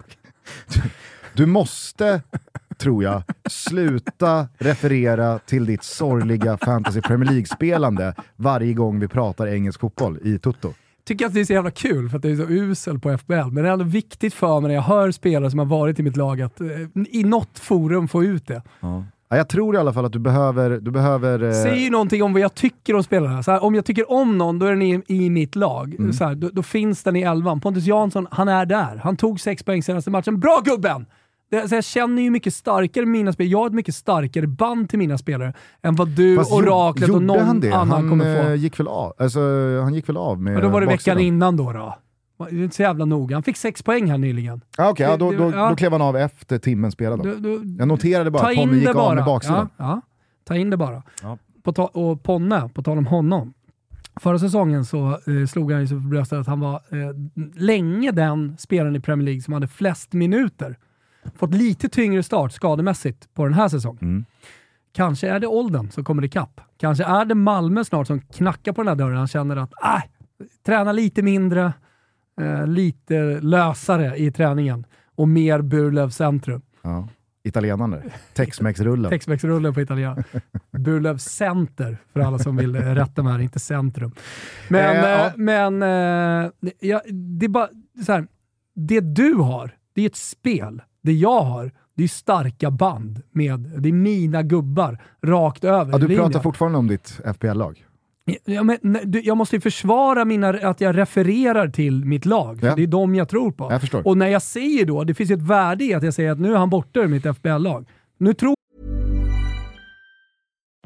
Speaker 1: du, du måste, tror jag, sluta referera till ditt sorgliga Fantasy Premier League-spelande varje gång vi pratar engelsk fotboll i Toto.
Speaker 2: Tycker att det är så jävla kul för att det är så usel på FBL, men det är ändå viktigt för mig när jag hör spelare som har varit i mitt lag att eh, i något forum få ut det.
Speaker 1: Ja, jag tror i alla fall att du behöver... Du behöver eh,
Speaker 2: Säger ju någonting om vad jag tycker om spelarna. Så här, om jag tycker om någon, då är den i, i mitt lag.
Speaker 1: Mm.
Speaker 2: Så här, då, då finns den i elvan. Pontus Jansson, han är där. Han tog sex poäng senaste matchen. Bra gubben! Det, alltså jag känner ju mycket starkare mina spelare. Jag har ett mycket starkare band till mina spelare än vad du,
Speaker 1: Fast
Speaker 2: Oraklet och
Speaker 1: gjorde
Speaker 2: någon
Speaker 1: han det?
Speaker 2: annan
Speaker 1: han,
Speaker 2: kommer få.
Speaker 1: eh, gick väl av. Alltså, han gick väl av med
Speaker 2: Men då var det
Speaker 1: baksidan.
Speaker 2: veckan innan då. då. Det är inte så jävla noga. Han fick sex poäng här nyligen.
Speaker 1: Ah, Okej, ja, då, då,
Speaker 2: ja.
Speaker 1: då klev han av efter timmen spelad.
Speaker 2: Du,
Speaker 1: Då.
Speaker 2: du,
Speaker 1: Jag noterade bara
Speaker 2: ta
Speaker 1: att Ponne gick
Speaker 2: det
Speaker 1: av
Speaker 2: bara.
Speaker 1: med baksidan.
Speaker 2: Ja, ja, ta in det bara.
Speaker 1: Ja.
Speaker 2: På ta- och Ponne, på tal om honom. Förra säsongen så eh, slog han ju sig för bröstet att han var eh, länge den spelaren i Premier League som hade flest minuter. Fått lite tyngre start skademässigt på den här säsongen.
Speaker 1: Mm.
Speaker 2: Kanske är det åldern som kommer ikapp. Kanske är det Malmö snart som knackar på den här dörren. Han känner att äh, träna lite mindre, eh, lite lösare i träningen och mer Burlöv centrum.
Speaker 1: Ja. Italienare. Tex-Mex-rullen.
Speaker 2: Tex-Mex-rullen på italienska. Burlöv center, för alla som vill rätta mig här, inte centrum. Men,
Speaker 1: Eh, ja.
Speaker 2: eh, men eh, ja, det är bara så här, det du har, det är ett spel. Det jag har, det är starka band med, det är mina gubbar rakt över
Speaker 1: ja, du
Speaker 2: linjen.
Speaker 1: pratar fortfarande om ditt FPL-lag.
Speaker 2: Ja, men, jag måste ju försvara mina, att jag refererar till mitt lag.
Speaker 1: Ja.
Speaker 2: Det är dem jag tror på.
Speaker 1: Jag förstår.
Speaker 2: Och när jag säger då, det finns ju ett värde i att jag säger att nu är han borta ur mitt FBL-lag. Nu tror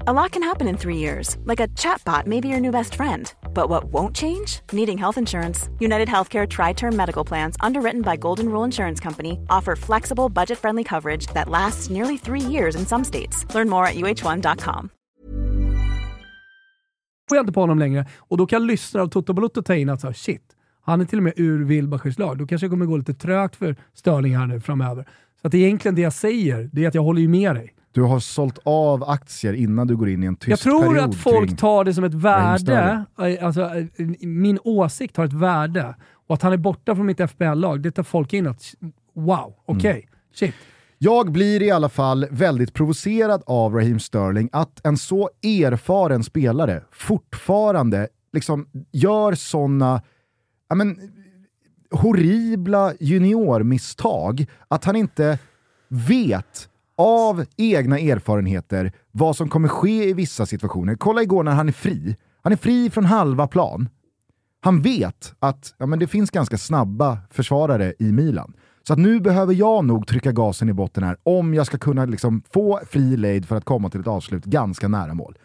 Speaker 4: A lot can happen in three years, like a chatbot may be your new best friend. But what won't change? Needing health insurance. United Healthcare Tri Term Medical Plans, underwritten by Golden Rule Insurance Company, offer flexible, budget friendly coverage that lasts nearly three years in some states. Learn more at uh1.com.
Speaker 2: jag inte på honom längre. Och då kan lyssnare av Toto Balotto ta in att så, här, shit, han är till och med ur Wilbachers lag. Då kanske det kommer gå lite trögt för Störling här nu framöver. Så att egentligen det jag säger, det är att jag håller ju med dig.
Speaker 1: Du har sålt av aktier innan du går in i en tyst
Speaker 2: Jag tror
Speaker 1: period
Speaker 2: att folk tar det som ett värde, eh, alltså eh, min åsikt har ett värde. Och att han är borta från mitt FBL-lag, det tar folk in att wow, okej,
Speaker 1: Mm.
Speaker 2: shit.
Speaker 1: Jag blir i alla fall väldigt provocerad av Raheem Sterling att en så erfaren spelare fortfarande liksom gör sådana horribla juniormisstag att han inte vet av egna erfarenheter vad som kommer ske i vissa situationer. Kolla igår när han är fri. Han är fri från halva plan. Han vet att ja, men det finns ganska snabba försvarare i Milan. Så att nu behöver jag nog trycka gasen i botten här om jag ska kunna liksom få fri lejd för att komma till ett avslut ganska nära mål.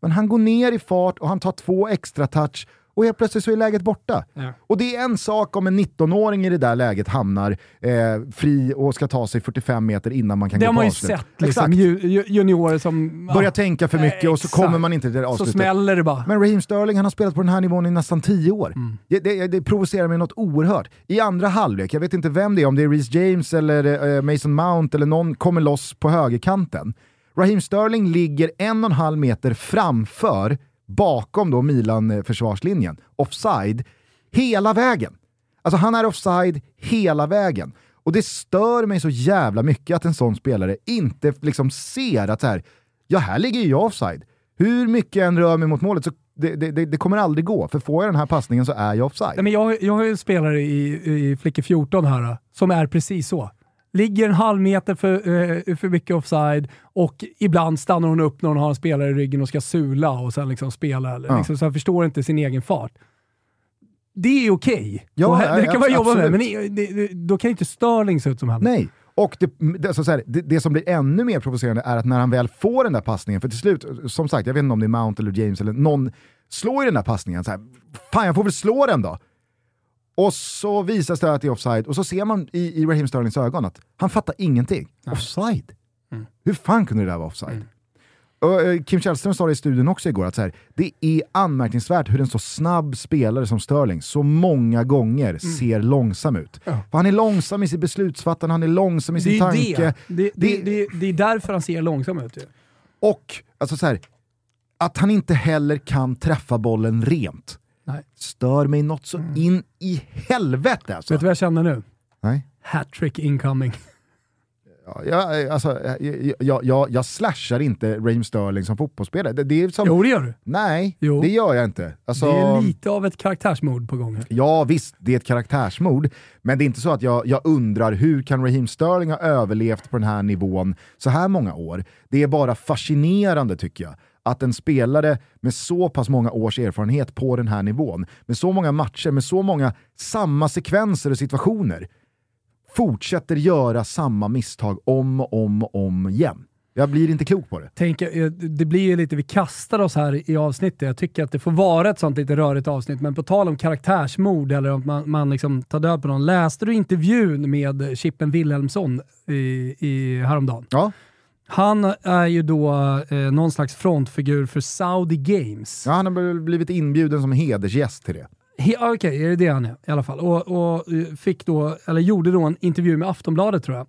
Speaker 1: Men han går ner i fart och han tar två extra touch och helt plötsligt så är läget borta.
Speaker 2: Ja.
Speaker 1: Och det är en sak om en 19-åring i det där läget hamnar eh, fri och ska ta sig 45 meter innan man kan
Speaker 2: Det
Speaker 1: gå
Speaker 2: har
Speaker 1: på
Speaker 2: man ju
Speaker 1: avslut.
Speaker 2: sett, liksom, ju, ju, juniorer som...
Speaker 1: Börjar
Speaker 2: ja,
Speaker 1: tänka för mycket och så
Speaker 2: exakt.
Speaker 1: kommer man inte till det
Speaker 2: Så
Speaker 1: avslutet.
Speaker 2: smäller det bara.
Speaker 1: Men Raheem Sterling han har spelat på den här nivån i nästan tio år.
Speaker 2: Mm.
Speaker 1: Det, det, det provocerar mig något oerhört. I andra halvlek, jag vet inte vem det är, om det är Reece James eller eh, Mason Mount eller någon kommer loss på högerkanten. Raheem Sterling ligger en och en halv meter framför, bakom då Milan-försvarslinjen, offside, hela vägen. Alltså han är offside hela vägen. Och det stör mig så jävla mycket att en sån spelare inte liksom ser att så här, ja här ligger ju jag offside. Hur mycket jag än rör mig mot målet så det, det, det, det kommer aldrig gå, för får jag den här passningen så är jag offside.
Speaker 2: Nej, men jag, jag har ju en spelare i, i Flicke 14 här som är precis så. Ligger en halv meter för, eh, för mycket offside och ibland stannar hon upp när hon har en spelare i ryggen och ska sula och sen liksom spela. Eller,
Speaker 1: Ja.
Speaker 2: liksom, så han förstår inte sin egen fart. Det är okej.
Speaker 1: Ja,
Speaker 2: Och här- det
Speaker 1: ja,
Speaker 2: kan man jobba med,
Speaker 1: absolut.
Speaker 2: men det, det, då kan inte Sterling se ut som henne.
Speaker 1: Nej. Och det, det, så här, det, det som blir ännu mer provocerande är att när han väl får den där passningen, för till slut, som sagt, jag vet inte om det är Mount eller James eller någon, slår ju den där passningen så här, fan jag får väl slå den då. Och så visas det att det är offside och så ser man i, i Raheem Sterlings ögon att han fattar ingenting. Offside? Hur fan kunde det där vara offside? Och, eh, Kim Källström sa det i studion också igår, att så här, det är anmärkningsvärt hur en så snabb spelare som Sterling så många gånger ser långsam ut.
Speaker 2: Ja.
Speaker 1: Han är långsam i sitt beslutsfattande, han är långsam i
Speaker 2: Det
Speaker 1: sin
Speaker 2: ju
Speaker 1: tanke.
Speaker 2: det. Det, det,
Speaker 1: Det-
Speaker 2: det. det är därför han ser långsam ut. Ju.
Speaker 1: Och alltså så här, att han inte heller kan träffa bollen rent.
Speaker 2: Nej.
Speaker 1: Stör mig något så in i helvete alltså.
Speaker 2: Vet du vad jag känner nu?
Speaker 1: Nej.
Speaker 2: Hattrick incoming.
Speaker 1: Ja, jag, alltså, jag, jag, jag, slashar inte Raheem Sterling som fotbollsspelare. Det, det är som,
Speaker 2: Jo, det gör du.
Speaker 1: Nej,
Speaker 2: Jo.
Speaker 1: det gör jag inte. Alltså,
Speaker 2: Det är lite av ett karaktärsmord på gång.
Speaker 1: Ja visst, det är ett karaktärsmord, men det är inte så att jag, jag undrar hur kan Raheem Sterling ha överlevt på den här nivån så här många år? Det är bara fascinerande tycker jag, att en spelare med så pass många års erfarenhet på den här nivån, med så många matcher, med så många samma sekvenser och situationer, fortsätter göra samma misstag om och om, och om igen. Jag blir inte klok på det.
Speaker 2: Tänk, eh, det blir ju lite, vi kastar oss här i avsnittet. Jag tycker att det får vara ett sånt lite rörigt avsnitt, men på tal om karaktärsmord eller om man, man liksom tar död på någon. Läste du intervjun med Chippen Wilhelmsson i, i häromdagen?
Speaker 1: Ja.
Speaker 2: Han är ju då eh, någon slags frontfigur för Saudi Games.
Speaker 1: Ja, han har blivit inbjuden som hedersgäst till det.
Speaker 2: Okej, okay, är det det han är i alla fall? Och, och, eh, fick då, eller gjorde då en intervju med Aftonbladet tror jag,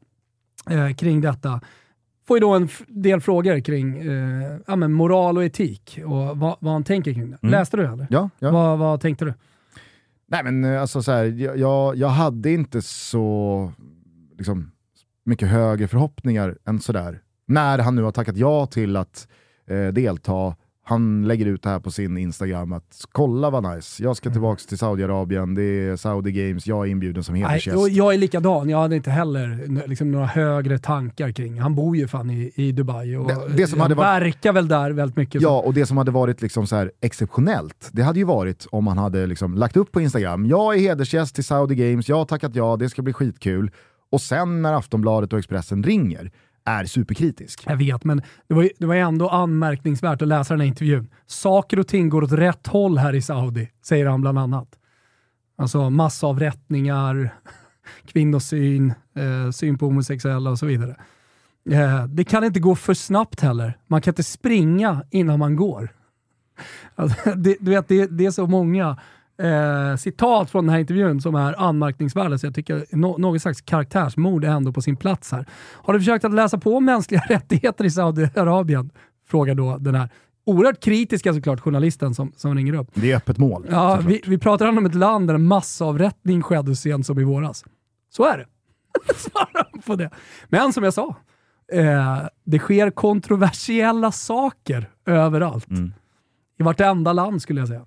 Speaker 2: eh, kring detta. Får ju då en del frågor kring eh, ja, men moral och etik och vad, vad han tänker kring det. Mm. Läste du det eller?
Speaker 1: Ja. ja.
Speaker 2: Vad, vad tänkte du?
Speaker 1: Nej men eh, alltså så här, jag, jag hade inte så liksom, mycket högre förhoppningar än sådär. När han nu har tackat ja till att eh, delta han lägger ut det här på sin Instagram att kolla vad nice, jag ska mm. tillbaka till Saudiarabien, det är Saudi Games, jag är inbjuden som hedersgäst.
Speaker 2: Jag är likadan, jag hade inte heller liksom, några högre tankar kring, han bor ju fan i, i Dubai och det, det som hade varit, verkar väl där väldigt mycket.
Speaker 1: Ja, och det som hade varit liksom så här exceptionellt, det hade ju varit om han hade liksom lagt upp på Instagram, jag är hedersgäst till Saudi Games, jag har tackat ja, det ska bli skitkul. Och sen när Aftonbladet och Expressen ringer, är superkritisk.
Speaker 2: Jag vet, men det var, det var ändå anmärkningsvärt att läsa den här intervjun. Saker och ting går åt rätt håll här i Saudi, säger han bland annat. Alltså massavrättningar, kvinnosyn, eh, syn på homosexuella och så vidare. Eh, det kan inte gå för snabbt heller. Man kan inte springa innan man går. Alltså, det, du vet, det, det är så många eh, citat från den här intervjun som är anmärkningsvärda, så jag tycker no något slags karaktärsmord är ändå på sin plats här. Har du försökt att läsa på mänskliga rättigheter i Saudiarabien? Frågar då den här oerhört kritiska såklart journalisten som, som ringer upp.
Speaker 1: Det är öppet mål.
Speaker 2: Ja, vi, vi pratar om ett land där en massavrättning skedde sent som i våras. Så är det. På det. Men som jag sa, eh, det sker kontroversiella saker överallt. Mm. I vartenda land skulle jag säga.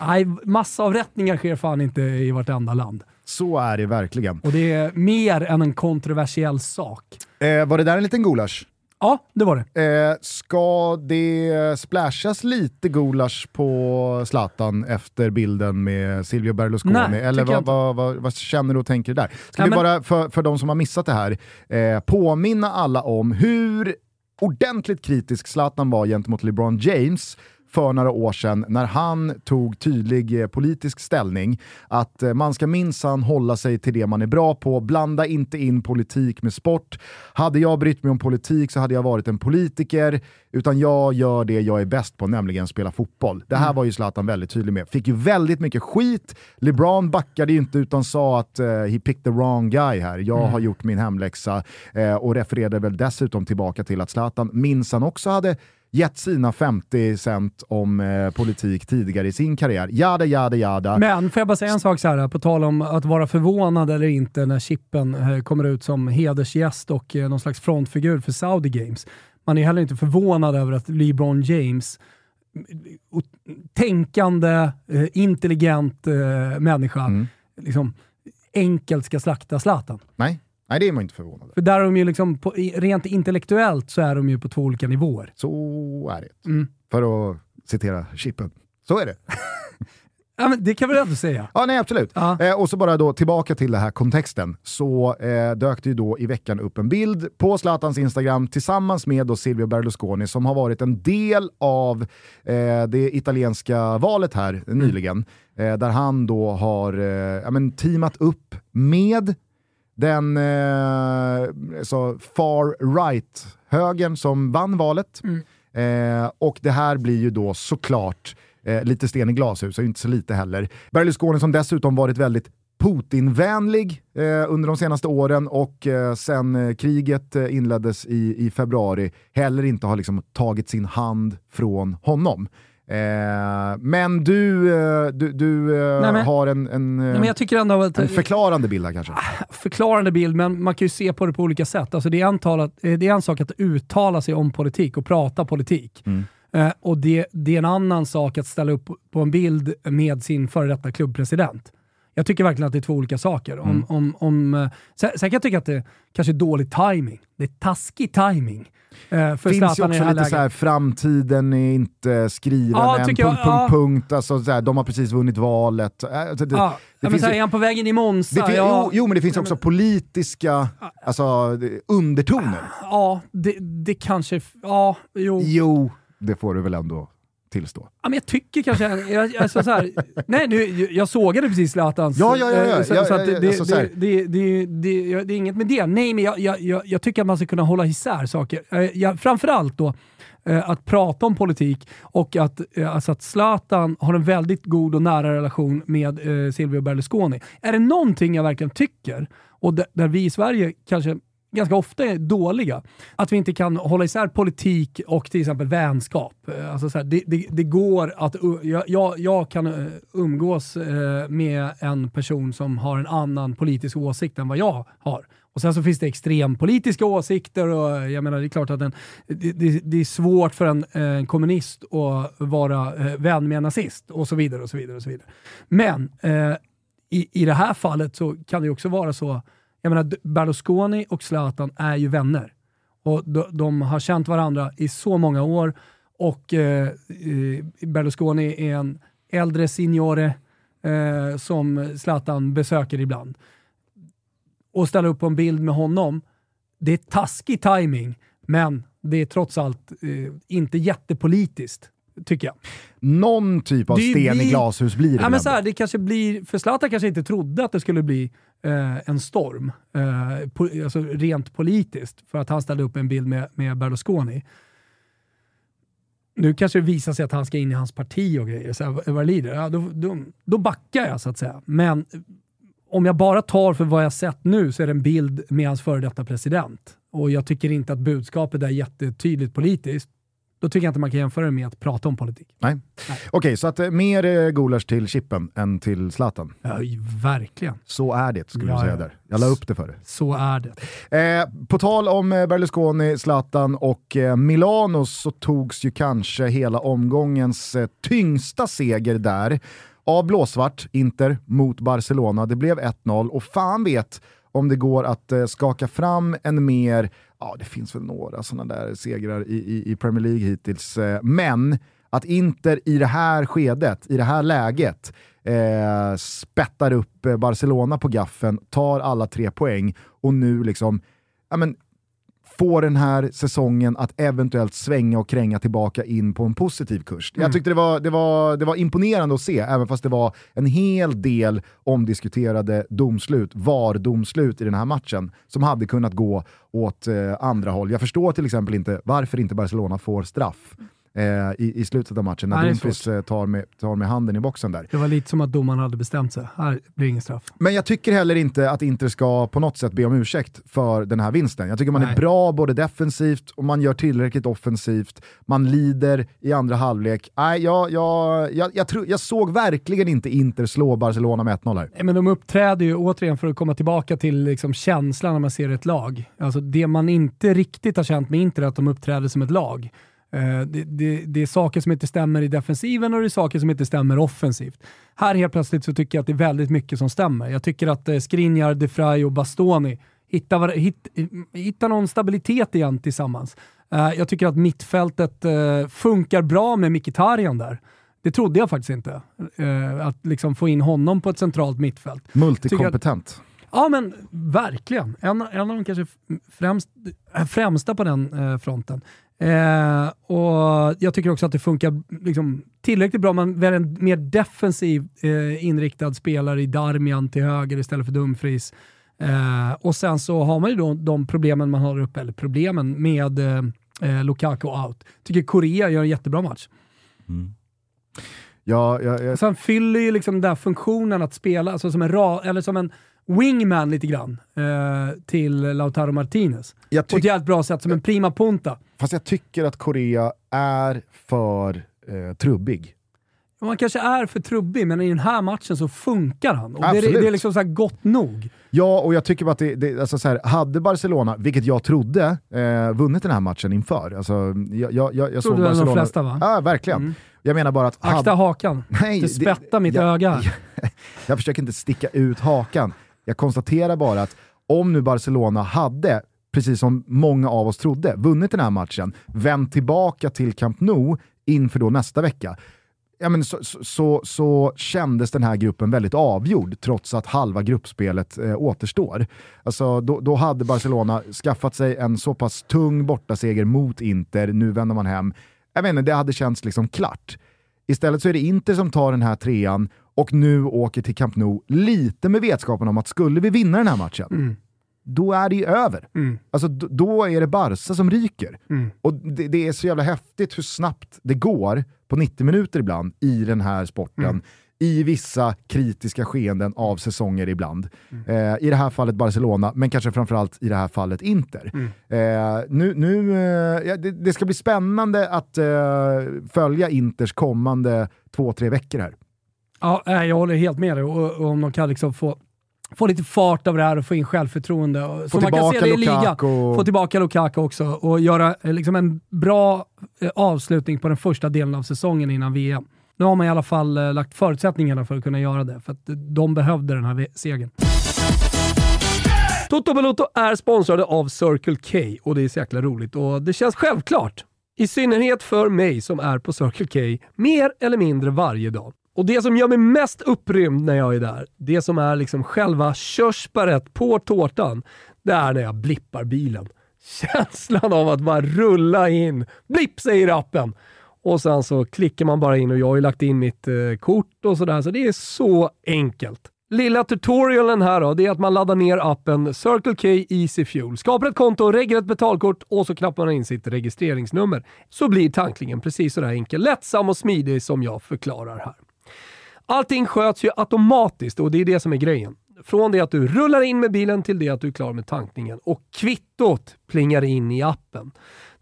Speaker 2: Nej, massavrättningar sker fan inte i vartenda land.
Speaker 1: Så är det verkligen.
Speaker 2: Och det är mer än en kontroversiell sak.
Speaker 1: Eh, var det där en liten gulasch?
Speaker 2: Ja, det var det.
Speaker 1: Eh, ska det splashas lite gulasch på Zlatan efter bilden med Silvio Berlusconi?
Speaker 2: Nej,
Speaker 1: Eller vad, vad, vad, vad, känner du och tänker där? Ska Nej, vi bara, för, för de som har missat det här, eh, påminna alla om hur ordentligt kritisk Zlatan var gentemot LeBron James för några år sedan när han tog tydlig eh, politisk ställning att eh, man ska minsann hålla sig till det man är bra på, blanda inte in politik med sport. Hade jag brytt mig om politik så hade jag varit en politiker, utan jag gör det jag är bäst på, nämligen spela fotboll. Det här mm. var ju Zlatan väldigt tydlig med. Fick ju väldigt mycket skit. LeBron backade ju inte utan sa att uh, he picked the wrong guy här. Jag mm. har gjort min hemläxa uh, och refererade väl dessutom tillbaka till att Zlatan minsann också hade gett sina 50 cent om eh, politik tidigare i sin karriär. Jada, jada, jada.
Speaker 2: Men får jag bara säga en sak så här, på tal om att vara förvånad eller inte när Chippen eh, kommer ut som hedersgäst och eh, någon slags frontfigur för Saudi Games. Man är heller inte förvånad över att LeBron James tänkande, eh, intelligent eh, människa mm. liksom, enkelt ska slakta Zlatan.
Speaker 1: Nej. Nej, det är man inte förvånad över.
Speaker 2: För där är de ju liksom, på, rent intellektuellt så är de ju på två olika nivåer.
Speaker 1: Så är det. Mm. För att citera Chippen. Så är det.
Speaker 2: ja, men det kan vi ändå säga.
Speaker 1: Ja, nej absolut. Ja. Eh, och så bara då tillbaka till den här kontexten. Så eh, dök det ju då i veckan upp en bild på Zlatans Instagram tillsammans med då Silvio Berlusconi som har varit en del av eh, det italienska valet här mm. nyligen. Eh, där han då har eh, ja, men teamat upp med den eh, så far right-högern som vann valet. Mm. Eh, och det här blir ju då såklart eh, lite sten i glashus, och inte så lite heller. Berlusconi som dessutom varit väldigt Putin-vänlig eh, under de senaste åren och eh, sen eh, kriget eh, inleddes i, i februari heller inte har liksom tagit sin hand från honom. Eh, men du, eh, du, du eh, nej, men, har en, en, nej, ändå att, en förklarande bild här kanske? Ah,
Speaker 2: förklarande bild, men man kan ju se på det på olika sätt. Alltså det, är en talat, det är en sak att uttala sig om politik och prata politik. Mm. Eh, och det, det, är en annan sak att ställa upp på en bild med sin före detta klubbpresident. Jag tycker verkligen att det är två olika saker. Om,
Speaker 1: Mm.
Speaker 2: om, om, eh, sen, sen kan jag tycka att det kanske är dålig timing. Det är taskig timing. Eh, för
Speaker 1: finns ju också lite så här,
Speaker 2: läget.
Speaker 1: framtiden är inte skriven
Speaker 2: Ja,
Speaker 1: än, punkt,
Speaker 2: jag,
Speaker 1: punkt,
Speaker 2: ja.
Speaker 1: punkt. Alltså, så här, de har precis vunnit valet. Äh, Alltså, det,
Speaker 2: Ja,
Speaker 1: det
Speaker 2: ja, men så här, är han på vägen i Monza?
Speaker 1: fin-
Speaker 2: ja,
Speaker 1: jo, jo, men det finns
Speaker 2: ja,
Speaker 1: också politiska alltså, undertoner.
Speaker 2: Ja, det, det kanske... Ja, jo.
Speaker 1: Jo, det får du väl ändå tillstå.
Speaker 2: Ja, men jag tycker kanske... Jag, alltså, så här, nej, nu, jag sågade precis Zlatans...
Speaker 1: Ja, ja, ja, ja.
Speaker 2: så,
Speaker 1: Ja,
Speaker 2: så att
Speaker 1: ja,
Speaker 2: det,
Speaker 1: ja,
Speaker 2: det,
Speaker 1: så här.
Speaker 2: det, det, det, det, det är inget med det. Nej, men jag, jag, jag, tycker att man ska kunna hålla isär saker. Eh, Jag, framförallt då, eh, att prata om politik och att, eh, alltså att Zlatan har en väldigt god och nära relation med Silvio Berlusconi. Är det någonting jag verkligen tycker, och där, där vi i Sverige kanske ganska ofta är dåliga. Att vi inte kan hålla isär politik och till exempel vänskap. Eh, alltså så här, det, det, det går att... Jag, jag, kan eh, umgås eh, med en person som har en annan politisk åsikt än vad jag har. Och sen så finns det extrempolitiska åsikter och jag menar det är klart att en, det, det, det är svårt för en, en kommunist att vara eh, vän med en nazist och så vidare och så vidare. Och så vidare. Men eh, i, i det här fallet så kan det också vara så jag menar, Berlusconi och Zlatan är ju vänner. Och de, de har känt varandra i så många år och eh, eh, Berlusconi är en äldre signore eh, som Zlatan besöker ibland. Och ställa upp på en bild med honom, det är taskig timing men det är trots allt eh, inte jättepolitiskt, tycker jag.
Speaker 1: Någon typ av
Speaker 2: Det
Speaker 1: sten i
Speaker 2: vi-
Speaker 1: glashus blir det
Speaker 2: Ja, men så här, det kanske blir, för Zlatan kanske inte trodde att det skulle bli eh, en storm, eh, po, alltså rent politiskt, för att han ställde upp en bild med, med Berlusconi. Nu kanske det visar sig att han ska in i hans parti och grejer, så här, vad det lider. Ja, då, då, då backar jag så att säga. Men om jag bara tar för vad jag sett nu så är det en bild med hans före detta president. Och jag tycker inte att budskapet är jättetydligt politiskt. Då tycker jag inte man kan jämföra det med att prata om politik.
Speaker 1: Nej. Okej, så att eh, mer eh, gulasch till Chippen än till Zlatan.
Speaker 2: Ja, verkligen.
Speaker 1: Så är det, skulle
Speaker 2: Ja,
Speaker 1: du säga där. Jag la upp det för dig.
Speaker 2: Så är det.
Speaker 1: Eh, på tal om eh, Berlusconi, Zlatan och eh, Milano så togs ju kanske hela omgångens eh, tyngsta seger där av blåsvart, Inter, mot Barcelona. Det blev 1-0 och fan vet om det går att skaka fram en mer, ja det finns väl några sådana där segrar i, i, i Premier League hittills, eh, men att Inter i det här skedet, i det här läget, eh, spettar upp eh, Barcelona på gaffen, tar alla tre poäng och nu liksom, ja men, får den här säsongen att eventuellt svänga och kränga tillbaka in på en positiv kurs. Jag tyckte det var, det, var, det var imponerande att se, även fast det var en hel del omdiskuterade domslut, VAR-domslut i den här matchen, som hade kunnat gå åt eh, andra håll. Jag förstår till exempel inte varför inte Barcelona får straff eh, i, i slutet av matchen, när
Speaker 2: det är
Speaker 1: Dumfries eh, tar, med, tar med handen i boxen där.
Speaker 2: Det var lite som att domaren hade bestämt sig. Här blir ingen straff.
Speaker 1: Men jag tycker heller inte att Inter ska på något sätt be om ursäkt för den här vinsten. Jag tycker man är
Speaker 2: Nej.
Speaker 1: bra både defensivt och man gör tillräckligt offensivt. Man lider i andra halvlek. Nej, jag, jag, jag, jag, tror, jag såg verkligen inte Inter slå Barcelona med 1-0 här.
Speaker 2: Nej, Men de uppträder ju återigen för att komma tillbaka till liksom känslan när man ser ett lag. Alltså det man inte riktigt har känt med Inter är att de uppträder som ett lag. Eh, Det, det, det är saker som inte stämmer i defensiven och det är saker som inte stämmer offensivt. Här helt plötsligt så tycker jag att det är väldigt mycket som stämmer. Jag tycker att eh, Skriniar, De Vrij och Bastoni hittar, hitt, hittar någon stabilitet igen tillsammans. Eh, Jag tycker att mittfältet funkar bra med Mkhitaryan där. Det trodde jag faktiskt inte. Att liksom få in honom på ett centralt mittfält.
Speaker 1: Multikompetent.
Speaker 2: Ja men verkligen. En, en av de kanske främst, främsta på den eh, fronten. Eh, och Jag tycker också att det funkar liksom, tillräckligt bra. Man väljer en mer defensiv eh, inriktad spelare i Darmian till höger istället för Dumfries. Eh, och sen så har man ju då de problemen man har uppe, eller problemen med eh, eh, Lukaku out. Tycker Korea gör en jättebra match.
Speaker 1: Ja, ja, ja.
Speaker 2: Så han fyller ju liksom den där funktionen att spela, alltså som en, ra, eller som en wingman lite grann, eh, till Lautaro Martinez.
Speaker 1: Jag
Speaker 2: På ett jävligt bra sätt, som en prima punta.
Speaker 1: Fast jag tycker att Korea är för eh, trubbig.
Speaker 2: Han kanske är för trubbig, men i den här matchen så funkar han. Och det, är, det är liksom så här gott nog.
Speaker 1: Ja, och jag tycker bara att det, det, alltså så här, hade Barcelona, vilket jag trodde, eh, vunnit den här matchen inför. Alltså, jag, jag, jag, jag såg
Speaker 2: väl de
Speaker 1: Barcelona...
Speaker 2: flesta, va?
Speaker 1: Ja, verkligen.
Speaker 2: Mm.
Speaker 1: Jag menar bara att...
Speaker 2: Akta hakan.
Speaker 1: Nej,
Speaker 2: det spettar mitt
Speaker 1: ja,
Speaker 2: öga.
Speaker 1: ja, Jag försöker inte sticka ut hakan. Jag konstaterar bara att om nu Barcelona hade, precis som många av oss trodde, vunnit den här matchen, vänt tillbaka till Camp Nou inför då nästa vecka, ja, men så, så, så, kändes den här gruppen väldigt avgjord trots att halva gruppspelet eh, återstår. Alltså, då, då, hade Barcelona skaffat sig en så pass tung bortaseger mot Inter, nu vänder man hem. Jag vet inte, det hade känts liksom klart. Istället så är det Inter som tar den här trean och nu åker till Camp Nou lite med vetskapen om att skulle vi vinna den här matchen, mm då är det ju över. Mm. Alltså, då är det Barca som ryker. Mm. Och det, det, är så jävla häftigt hur snabbt det går på 90 minuter ibland i den här sporten. Mm. I vissa kritiska skeenden av säsonger ibland. Mm. Eh, I det här fallet Barcelona, men kanske framförallt i det här fallet Inter. Mm. Eh, nu, nu, eh, det, det, ska bli spännande att eh, följa Inters kommande två, tre veckor här.
Speaker 2: Ja, jag håller helt med dig. Och, och om de kan liksom få få lite fart av det här och få in självförtroende. Få så man ligan. Få tillbaka Lukaku också och göra eh, liksom en bra eh, avslutning på den första delen av säsongen innan VM. Nu har man i alla fall eh, lagt förutsättningarna för att kunna göra det, för att de behövde den här segern. Toto Balotto är sponsrade av Circle K och det är så jäkla roligt och det känns självklart. I synnerhet för mig som är på Circle K mer eller mindre varje dag. Och det som gör mig mest upprymd när jag är där, det som är liksom själva körsbäret på tårtan, det är när jag blippar bilen. Känslan av att bara rulla in. Blipp säger appen! Och sen så klickar man bara in och jag har ju lagt in mitt eh, kort och sådär, så det är så enkelt. Lilla tutorialen här då, det är att man laddar ner appen Circle K Easy Fuel, skapar ett konto, reggar ett betalkort och så knappar man in sitt registreringsnummer. Så blir tanklingen precis sådär enkel, lättsam och smidig som jag förklarar här. Allting sköts ju automatiskt och det är det som är grejen. Från det att du rullar in med bilen till det att du är klar med tankningen och kvittot plingar in i appen.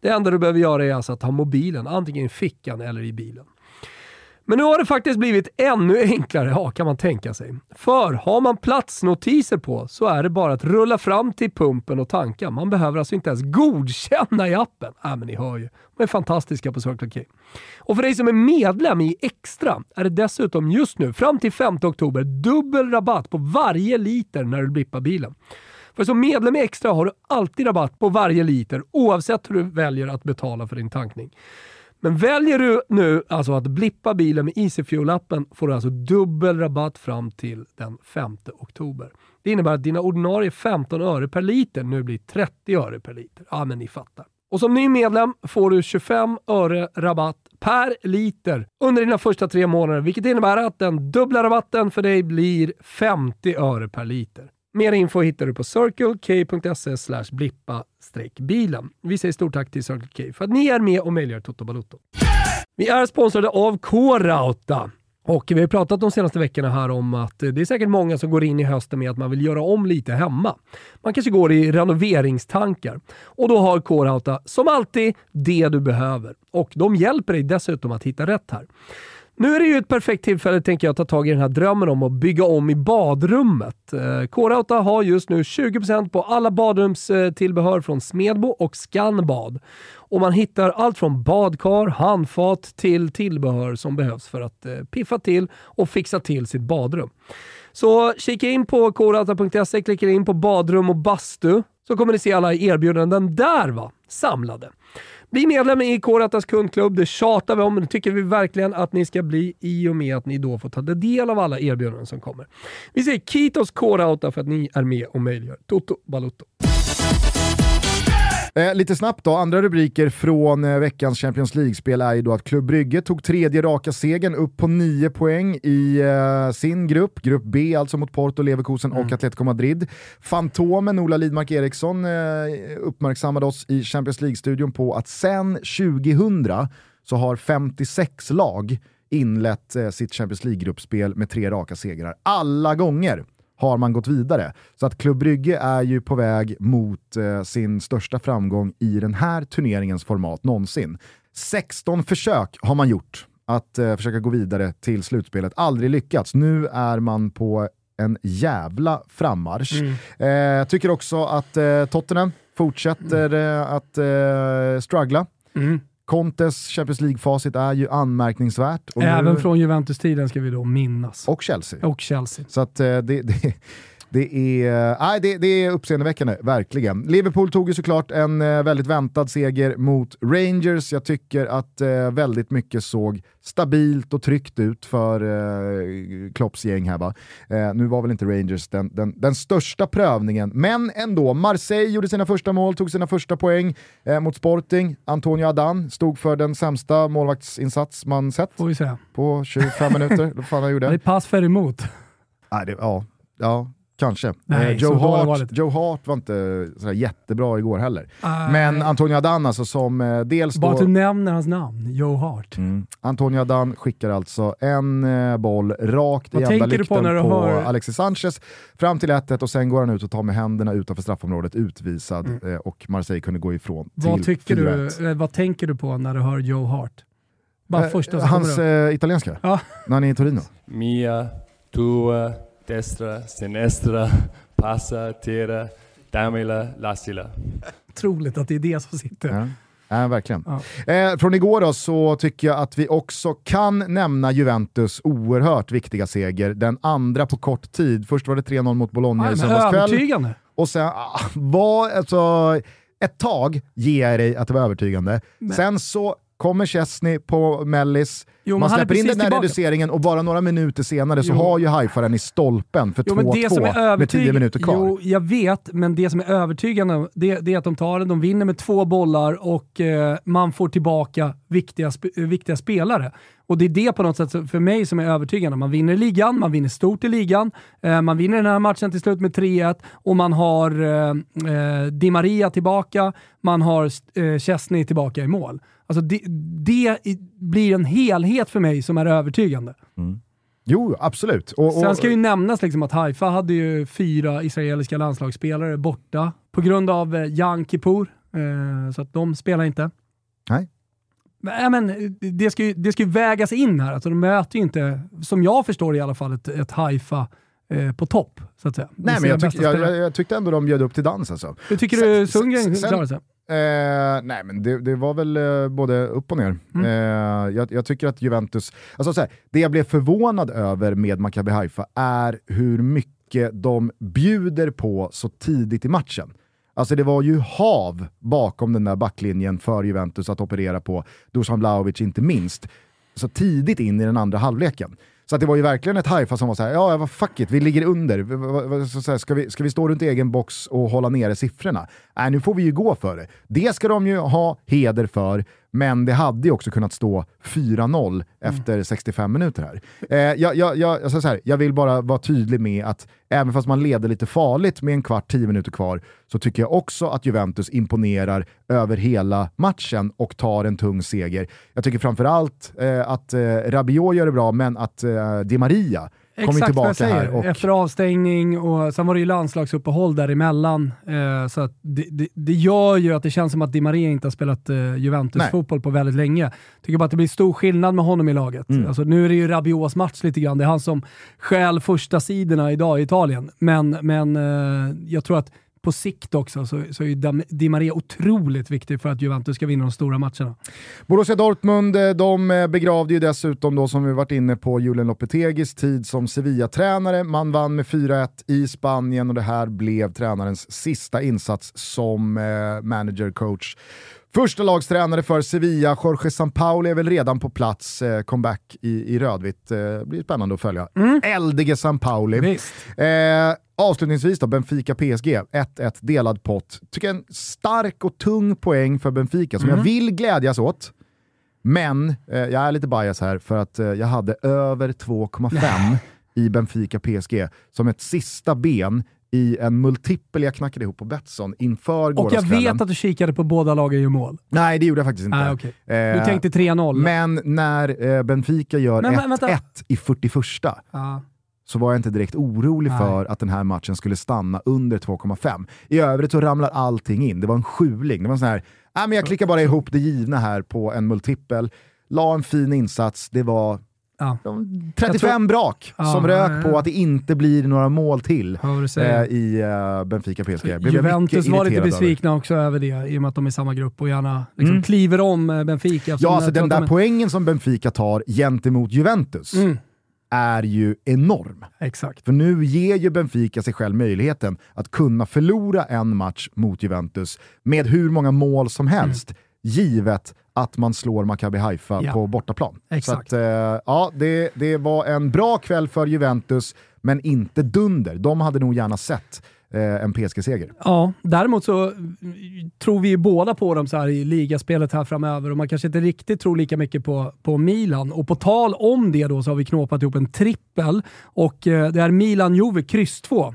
Speaker 2: Det enda du behöver göra är alltså att ha mobilen antingen i fickan eller i bilen. Men nu har det faktiskt blivit ännu enklare, ja, kan man tänka sig. För har man platsnotiser på så är det bara att rulla fram till pumpen och tanka. Man behöver alltså inte ens godkänna i appen. Äh, men ni hör ju, de är fantastiska på Circle K. Och för dig som är medlem i Extra är det dessutom just nu, fram till 5 oktober, dubbel rabatt på varje liter när du blippar bilen. För som medlem i Extra har du alltid rabatt på varje liter oavsett hur du väljer att betala för din tankning. Men väljer du nu alltså att blippa bilen med EasyFuel-appen får du alltså dubbel rabatt fram till den 5 oktober. Det innebär att dina ordinarie 15 öre per liter nu blir 30 öre per liter. Ja, men ni fattar. Och som ny medlem får du 25 öre rabatt per liter under dina första tre månader, vilket innebär att den dubbla rabatten för dig blir 50 öre per liter. Mer info hittar du på circlek.se blippa bilen. Vi säger stort tack till Circle K för att ni är med och möjliggör Toto Balotto. Vi är sponsrade av K-Rauta. Och vi har pratat de senaste veckorna här om att det är säkert många som går in i hösten med att man vill göra om lite hemma. Man kanske går i renoveringstankar. Och då har K-Rauta som alltid det du behöver. Och de hjälper dig dessutom att hitta rätt här. Nu är det ju ett perfekt tillfälle, tänker jag, att ta tag i den här drömmen om att bygga om i badrummet. Eh, K-Rauta har just nu 20% på alla badrumstillbehör eh, från Smedbo och Scanbad. Och man hittar allt från badkar, handfat till tillbehör som behövs för att eh, piffa till och fixa till sitt badrum. Så kika in på korauta.se, klicka in på badrum och bastu så kommer ni se alla erbjudanden där va, samlade. Bli medlem i K-Ratas kundklubb. Det tjatar vi om, men det tycker vi verkligen att ni ska bli i och med att ni då får ta del av alla erbjudanden som kommer. Vi säger Kitos K-Rauta för att ni är med och möjliggör Toto Balutto.
Speaker 1: Eh, lite snabbt då, andra rubriker från eh, veckans Champions League-spel är ju då att Klubb Brygge tog tredje raka segern upp på nio poäng i eh, sin grupp, grupp B alltså mot Porto, Leverkusen mm. och Atletico Madrid. Fantomen Ola Lidmark Eriksson eh, uppmärksammade oss i Champions League-studion på att sen 2000 så har 56 lag inlett eh, sitt Champions League-gruppspel med tre raka segrar. Alla gånger har man gått vidare. Så att Club Brygge är ju på väg mot eh, sin största framgång i den här turneringens format någonsin. 16 försök har man gjort att eh, försöka gå vidare till slutspelet, aldrig lyckats. Nu är man på en jävla frammarsch. Mm. Eh, tycker också att eh, Tottenham fortsätter mm. att eh, struggla. Mm Contes Champions League-facit är ju anmärkningsvärt.
Speaker 2: Även
Speaker 1: nu,
Speaker 2: från Juventus-tiden ska vi då minnas.
Speaker 1: och Chelsea.
Speaker 2: Och Chelsea.
Speaker 1: Så att eh, det, det, det, är, nej, det, det är uppseendeväckande, verkligen. Liverpool tog ju såklart en eh, väldigt väntad seger mot Rangers. Jag tycker att eh, väldigt mycket såg stabilt och tryggt ut för eh, Klopps gäng här. Va? Eh, nu var väl inte Rangers den, den, den största prövningen, men ändå. Marseille gjorde sina första mål, tog sina första poäng eh, mot Sporting. Antonio Adan stod för den sämsta målvaktsinsats man sett på 25 minuter. Vad fan han gjorde.
Speaker 2: Det är pass för emot.
Speaker 1: Nej, det, ja, ja, kanske.
Speaker 2: Nej,
Speaker 1: Eh,
Speaker 2: så
Speaker 1: Joe, Hart. Joe Hart var inte sådär jättebra igår heller.
Speaker 2: Nej.
Speaker 1: Men Antonio Adan alltså som eh, dels
Speaker 2: Bara att du
Speaker 1: då...
Speaker 2: nämner hans namn, Joe Hart.
Speaker 1: Mm. Antonio Adan skickar alltså en eh, boll rakt
Speaker 2: Vad
Speaker 1: i enda
Speaker 2: tänker du på
Speaker 1: lykten
Speaker 2: när
Speaker 1: på,
Speaker 2: du hör-
Speaker 1: Alexis Sanchez fram till 1 och sen går han ut och tar med händerna utanför straffområdet utvisad eh, och Marseille kunde gå ifrån
Speaker 2: Mm. Vad,
Speaker 1: till
Speaker 2: tycker
Speaker 1: 4-1.
Speaker 2: du, eh, vad tänker du på när du hör Joe Hart? Bara
Speaker 1: Eh,
Speaker 2: första
Speaker 1: Hans eh, italienska,
Speaker 2: Ja.
Speaker 1: när han är i Torino.
Speaker 5: Mia, tua, destra, sinistra, passa, tira, damila, lasila.
Speaker 2: Otroligt att det är det som sitter.
Speaker 1: Ja. Ja, verkligen. Eh, från igår då så tycker jag att vi också kan nämna Juventus oerhört viktiga seger. Den andra på kort tid. Först var det 3-0 mot Bologna
Speaker 2: Nej,
Speaker 1: i
Speaker 2: men
Speaker 1: söndagskväll.
Speaker 2: övertygande.
Speaker 1: Och sen ah, var, alltså, ett tag ger jag dig att det var övertygande. Sen så kommer Chesney på Mellis,
Speaker 2: Jo,
Speaker 1: man släpper in den
Speaker 2: tillbaka.
Speaker 1: reduceringen och bara några minuter senare så
Speaker 2: Jo.
Speaker 1: har ju Haifa den i stolpen för
Speaker 2: Jo, men det som är
Speaker 1: 2-2 med 10
Speaker 2: övertyg-
Speaker 1: minuter kvar.
Speaker 2: Jo, jag vet, men det som är övertygande det, det är att de tar den, de vinner med två bollar och eh, man får tillbaka viktiga, sp- eh, viktiga spelare. Och det är det på något sätt för mig som är övertygande. Man vinner ligan, man vinner stort i ligan, eh, man vinner den här matchen till slut med 3-1 och man har eh, eh, Di Maria tillbaka, man har eh, Chesney tillbaka i mål. Alltså det, det blir en helhet för mig som är övertygande.
Speaker 1: Jo, absolut. Och, och,
Speaker 2: Sen ska ju nämnas liksom att Haifa hade ju fyra israeliska landslagsspelare borta på grund av eh, Jan Kippur, eh, så att de spelar inte.
Speaker 1: Nej.
Speaker 2: Men, ja, men, det, ska ju, det ska ju vägas in här, alltså, de möter ju inte, som jag förstår i alla fall, ett, ett Haifa eh, på topp. Så att säga.
Speaker 1: Nej, men jag, tyck, jag, jag, jag tyckte ändå de bjöd upp till dans alltså.
Speaker 2: Hur tycker
Speaker 1: sen-
Speaker 2: du Sundgren klarade sig?
Speaker 1: Eh, nej men det, det var väl eh, både upp och ner.
Speaker 2: Mm.
Speaker 1: Eh, jag, jag tycker att Juventus, alltså så här, det jag blev förvånad över med Maccabi Haifa är hur mycket de bjuder på så tidigt i matchen. Alltså det var ju hav bakom den där backlinjen för Juventus att operera på, Dusan Vlahovic inte minst, så tidigt in i den andra halvleken. Så att det var ju verkligen ett Haifa som var såhär, ja vad fuck it, vi ligger under. Så så här, ska, vi, ska vi stå runt egen box och hålla nere siffrorna? Nej, nu får vi ju gå för det. Det ska de ju ha heder för, men det hade ju också kunnat stå 4-0 efter 65 minuter här. Eh, jag, jag, jag, alltså så här, jag vill bara vara tydlig med att även fast man leder lite farligt med en kvart, 10 minuter kvar, så tycker jag också att Juventus imponerar över hela matchen och tar en tung seger. Jag tycker framförallt eh, att eh, Rabiot gör det bra, men att eh, Di Maria kommer
Speaker 2: Exakt vad jag säger.
Speaker 1: Och,
Speaker 2: Efter avstängning och sen var det ju landslagsuppehåll däremellan. Eh, så det, det, det gör ju att det känns som att Di Maria inte har spelat eh, Juventus-fotboll på väldigt länge. Tycker bara att det blir stor skillnad med honom i laget.
Speaker 1: Mm.
Speaker 2: Alltså, nu är det ju Rabiots match lite grann. Det är han som stjäl första sidorna idag i Italien. Men, men eh, jag tror att på sikt också så, så är ju Di Maria otroligt viktig för att Juventus ska vinna de stora matcherna.
Speaker 1: Borussia Dortmund eh, de eh, begravde ju dessutom då som vi varit inne på Julen Lopetegis tid som Sevilla-tränare. Man vann med 4-1 i Spanien och det här blev tränarens sista insats som eh, manager-coach. Första lagstränare för Sevilla, Jorge Sampaoli är väl redan på plats, eh, comeback i, i rödvitt. Eh, blir spännande att följa. Eldige Sampaoli.
Speaker 2: Visst.
Speaker 1: Eh, avslutningsvis då, Benfica PSG, 1-1 delad pott. Tycker en stark och tung poäng för Benfica som jag vill glädjas åt. Men eh, jag är lite bias här för att eh, jag hade över 2,5 i Benfica PSG som ett sista ben i en multipel jag knackade ihop på Betsson inför
Speaker 2: Och jag
Speaker 1: gårdagskvällen.
Speaker 2: vet att du kikade på båda lagen gör mål.
Speaker 1: Nej, det gjorde jag faktiskt inte.
Speaker 2: Ah, okej. Du
Speaker 1: Eh,
Speaker 2: tänkte 3-0.
Speaker 1: Men när eh, Benfica gör
Speaker 2: Men vä- vänta.
Speaker 1: 1-1 i 41
Speaker 2: Ja.
Speaker 1: så var jag inte direkt orolig
Speaker 2: Nej.
Speaker 1: för att den här matchen skulle stanna under 2,5. I övrigt så ramlar allting in. Det var en sjuling. Det var en sån här, äh, men jag klickar bara ihop det givna här på en multipel. La en fin insats, det var
Speaker 2: Ja.
Speaker 1: de 35 brak
Speaker 2: Ja,
Speaker 1: som rök
Speaker 2: ja,
Speaker 1: på att det inte blir några mål till eh, i eh, Benfica PSG.
Speaker 2: Juventus var lite
Speaker 1: irriterad över.
Speaker 2: besvikna också över det, i och med att de är i samma grupp och gärna liksom
Speaker 1: Mm.
Speaker 2: kliver om eh, Benfica.
Speaker 1: Ja, alltså
Speaker 2: tror
Speaker 1: den där
Speaker 2: de
Speaker 1: poängen som Benfica tar gentemot Juventus
Speaker 2: Mm,
Speaker 1: är ju enorm.
Speaker 2: exakt.
Speaker 1: För nu ger ju Benfica sig själv möjligheten att kunna förlora en match mot Juventus med hur många mål som helst, givet att man slår Maccabi Haifa
Speaker 2: Ja.
Speaker 1: på bortaplan.
Speaker 2: Exakt.
Speaker 1: Så att, eh, ja, det, det var en bra kväll för Juventus, men inte dunder. De hade nog gärna sett eh, en PSG-seger.
Speaker 2: Ja, däremot så tror vi ju båda på dem så här i ligaspelet här framöver och man kanske inte riktigt tror lika mycket på, på Milan. Och på tal om det då så har vi knåpat ihop en trippel och eh, det är Milan-Juve kryss 2.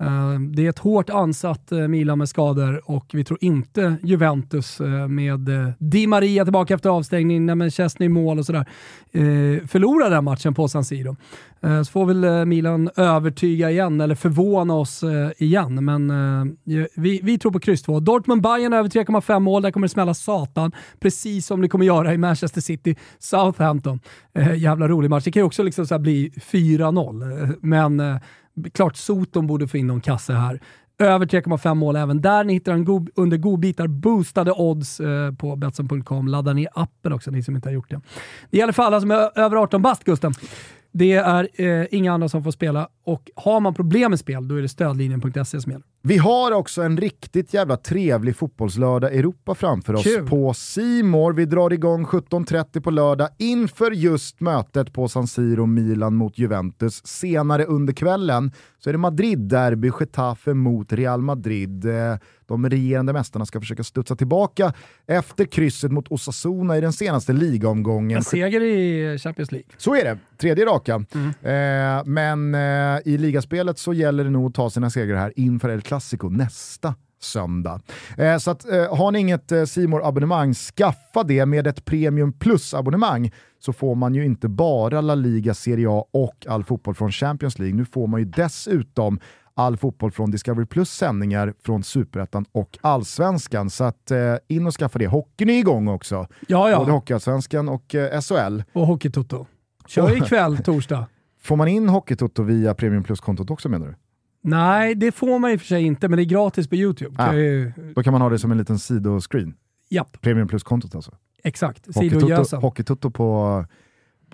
Speaker 2: Eh, det är ett hårt ansatt eh, Milan med skador och vi tror inte Juventus eh, med Di Maria tillbaka efter avstängning, när Chesney i mål och sådär, förlorar den matchen på San Siro. Så får väl Milan övertyga igen, eller förvåna oss igen. Men vi, vi tror på kryss 2. Dortmund-Bayern över 3,5 mål, där kommer det smälla satan. Precis som det kommer göra i Manchester City, Southampton. Jävla rolig match. Det kan ju också liksom så här bli 4-0, men klart Soton borde få in någon kasse här. Över 3,5 mål även där. Ni hittar en god, under godbitar boostade odds eh, på Betsson.com. Ladda ner appen också, ni som inte har gjort det. Det gäller för alla som är över 18 bast, Gusten. Det är eh, inga andra som får spela och har man problem med spel, då är det stödlinjen.se som gäller.
Speaker 1: Vi har också en riktigt jävla trevlig fotbollslördag Europa framför oss
Speaker 2: Kul.
Speaker 1: på Simor. Vi drar igång 17.30 på lördag inför just mötet på San Siro, Milan mot Juventus. Senare under kvällen så är det Madrid-derby, Getafe mot Real Madrid. Eh, De regerande mästarna ska försöka studsa tillbaka efter krysset mot Osasuna i den senaste ligaomgången.
Speaker 2: En seger i Champions League.
Speaker 1: Så är det, tredje raka. Eh, men eh, i ligaspelet så gäller det nog att ta sina segrar här inför El Clasico nästa söndag. Eh, så att, eh, har ni inget eh, simor abonnemang skaffa det med ett Premium Plus-abonnemang så får man ju inte bara La Liga, Serie A och all fotboll från Champions League. Nu får man ju dessutom all fotboll från Discovery Plus sändningar från Superettan och Allsvenskan. Så att eh, in och skaffa det. Hockeyn är igång också.
Speaker 2: Ja,
Speaker 1: Både
Speaker 2: ja.
Speaker 1: Hockeyallsvenskan och eh, SHL.
Speaker 2: Och Hockeytoto. Kör ikväll, torsdag.
Speaker 1: Får man in Hockeytoto via Premium Plus-kontot också menar du?
Speaker 2: Nej, det får man i och för sig inte, men det är gratis på YouTube.
Speaker 1: Ah.
Speaker 2: Ju-
Speaker 1: Då kan man ha det som en liten sidoscreen.
Speaker 2: Japp,
Speaker 1: Premium Plus-kontot alltså.
Speaker 2: exakt. Sidogösen.
Speaker 1: Hockeytoto på,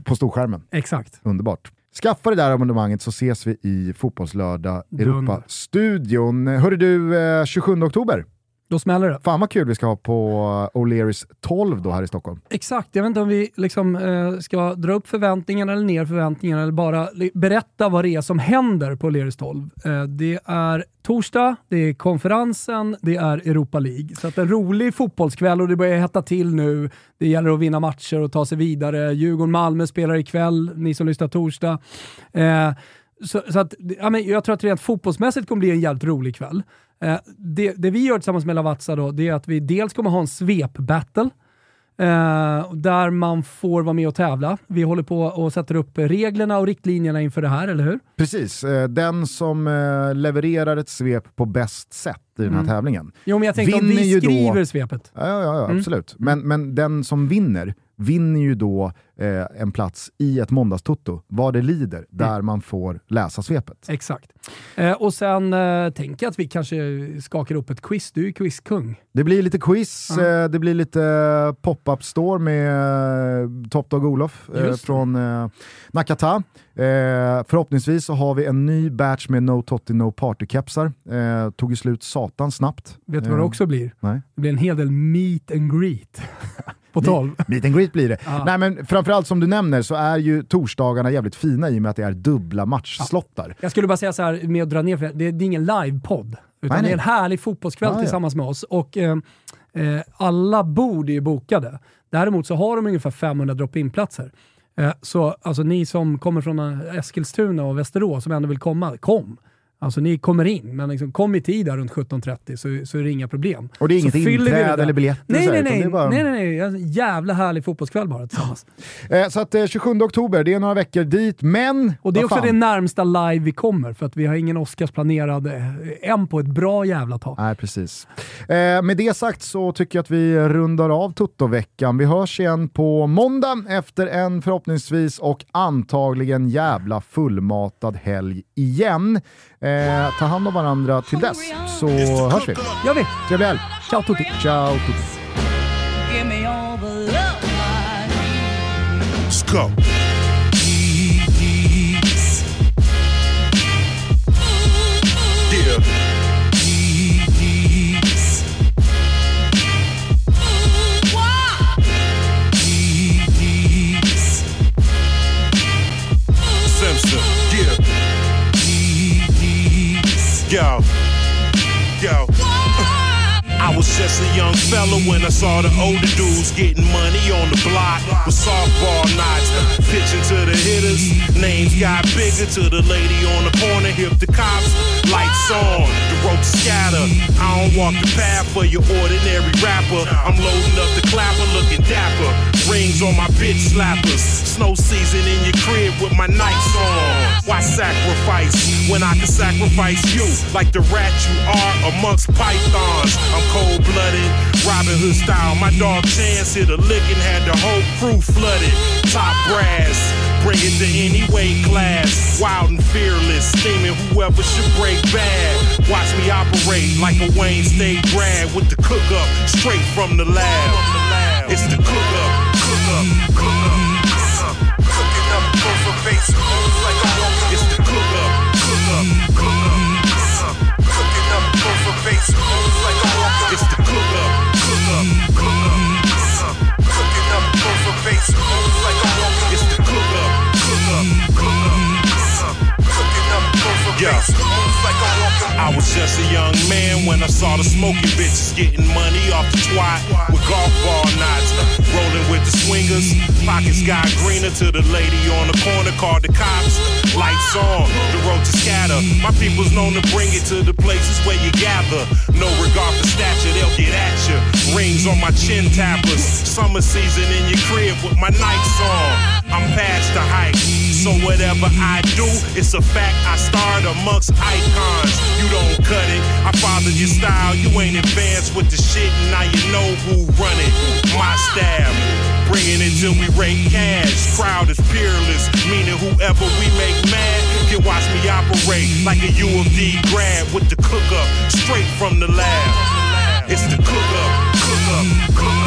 Speaker 1: på storskärmen.
Speaker 2: Exakt.
Speaker 1: Underbart. Skaffa det där abonnemanget så ses vi i Fotbollslördag. Europa-studion. Hörru du, eh, 27 oktober.
Speaker 2: Då smäller det.
Speaker 1: Fan vad kul vi ska ha på eh, O'Learys 12 då här i Stockholm.
Speaker 2: Exakt, jag vet inte om vi liksom, eh, ska dra upp förväntningarna eller ner förväntningarna eller bara berätta vad det är som händer på Leris 12. Eh, det är torsdag, det är konferensen, det är Europa League. Så att en rolig fotbollskväll och det börjar hetta till nu. Det gäller att vinna matcher och ta sig vidare. Djurgården-Malmö spelar ikväll, ni som lyssnar torsdag. Eh, så, så att, ja, men jag tror att rent fotbollsmässigt kommer bli en jävligt rolig kväll. Eh, det, det vi gör tillsammans med Lavazza då, det är att vi dels kommer ha en svep-battle, eh, där man får vara med och tävla. Vi håller på och sätter upp reglerna och riktlinjerna inför det här, eller hur?
Speaker 1: Precis, eh, den som eh, levererar ett svep på bäst sätt i den här tävlingen.
Speaker 2: Jo, men jag tänkte om vi
Speaker 1: ju då-
Speaker 2: skriver svepet.
Speaker 1: Ja, ja, ja
Speaker 2: Mm.
Speaker 1: absolut. Men, men den som vinner, vinner ju då eh, en plats i ett måndagstutto, vad det lider, där man får läsa svepet.
Speaker 2: Exakt. Eh, och sen eh, tänker jag att vi kanske skakar upp ett quiz. Du är quizkung.
Speaker 1: Det blir lite quiz,
Speaker 2: Ja.
Speaker 1: eh, det blir lite eh, pop-up store med eh, Top Dog Olof eh, från eh, Nakata. Förhoppningsvis så har vi en ny batch med No Totti No Party-kepsar. Tog ju slut satan snabbt.
Speaker 2: Vet du vad det också blir?
Speaker 1: Nej.
Speaker 2: Det blir en hel del meet and greet. på 12.
Speaker 1: Meet and greet blir det.
Speaker 2: Ja.
Speaker 1: Nej men framförallt som du nämner så är ju torsdagarna jävligt fina i och med att det är dubbla matchslottar.
Speaker 2: Jag skulle bara säga så här med att dra ner, för det, det är ingen livepodd. Utan
Speaker 1: Nej, nej.
Speaker 2: det är en härlig fotbollskväll
Speaker 1: Ja, ja.
Speaker 2: tillsammans med oss. Och eh, eh, alla bord är ju bokade. Däremot så har de ungefär 500 drop-in-platser. Eh, så alltså ni som kommer från eh, Eskilstuna och Västerås som ändå vill komma, kom! Alltså ni kommer in, men liksom, kom i tid där runt 17.30 så, så är det inga problem.
Speaker 1: Och det är inget inträde eller biljetter?
Speaker 2: Nej, nej, nej.
Speaker 1: bara-
Speaker 2: nej, nej, nej. En jävla härlig fotbollskväll bara tillsammans.
Speaker 1: Eh, så att eh, 27 oktober, det är några veckor dit, men...
Speaker 2: Och det är också
Speaker 1: fan.
Speaker 2: det närmsta live vi kommer, för att vi har ingen Oscars planerad eh, än på ett bra jävla tag.
Speaker 1: Nej, precis. Eh, med det sagt så tycker jag att vi rundar av Toto-veckan. Vi hörs igen på måndag efter en förhoppningsvis och antagligen jävla fullmatad helg igen. Eh, ta hand om varandra till dess så hörs vi.
Speaker 2: Gör vi!
Speaker 1: Trevlig helg!
Speaker 2: Ciao Tutti!
Speaker 1: Ciao! Tutti.
Speaker 6: Give me all the love I need.
Speaker 7: Let's go. Go. Go. I was just a young fella when I saw the older dudes getting money on the block with softball knots. Pitching to the hitters, names got bigger to the lady on the corner. Hip the cops, lights on, the rope scatter. I don't walk the path for your ordinary rapper. I'm loading up the clapper, looking dapper. Rings on my bitch slappers. Snow season in your crib with my nights on. Why sacrifice when I can sacrifice you like the rat you are amongst pythons? I'm cold blooded, Robin Hood style. My dog Chance hit a lick and had the whole crew flooded. Top brass, bring it to any weight class. Wild and fearless, steaming whoever should break bad. Watch me operate like a Wayne State grad with the cook up straight from the lab. It's the cook up, cook up, cook up, was just a young man when I saw the smoking bitches getting money off the twat with golf ball knots. Uh, rolling with the swingers, pockets got greener to the lady on the corner called the cops. Lights on, the road to scatter. My people's known to bring it to the places where you gather. No regard for stature, they'll get at you. Rings on my chin tappers. Summer season in your crib with my nights on. I'm past the hype, so whatever I do, it's a fact I starred amongst icons. You don't cut it, I followed your style. You ain't advanced with the shit, now you know who run it. My staff, bringing it till we rate cash. Crowd is peerless, meaning whoever we make mad can watch me operate like a U of D grad with the cook up straight from the lab. It's the cook up, cook up, cook up,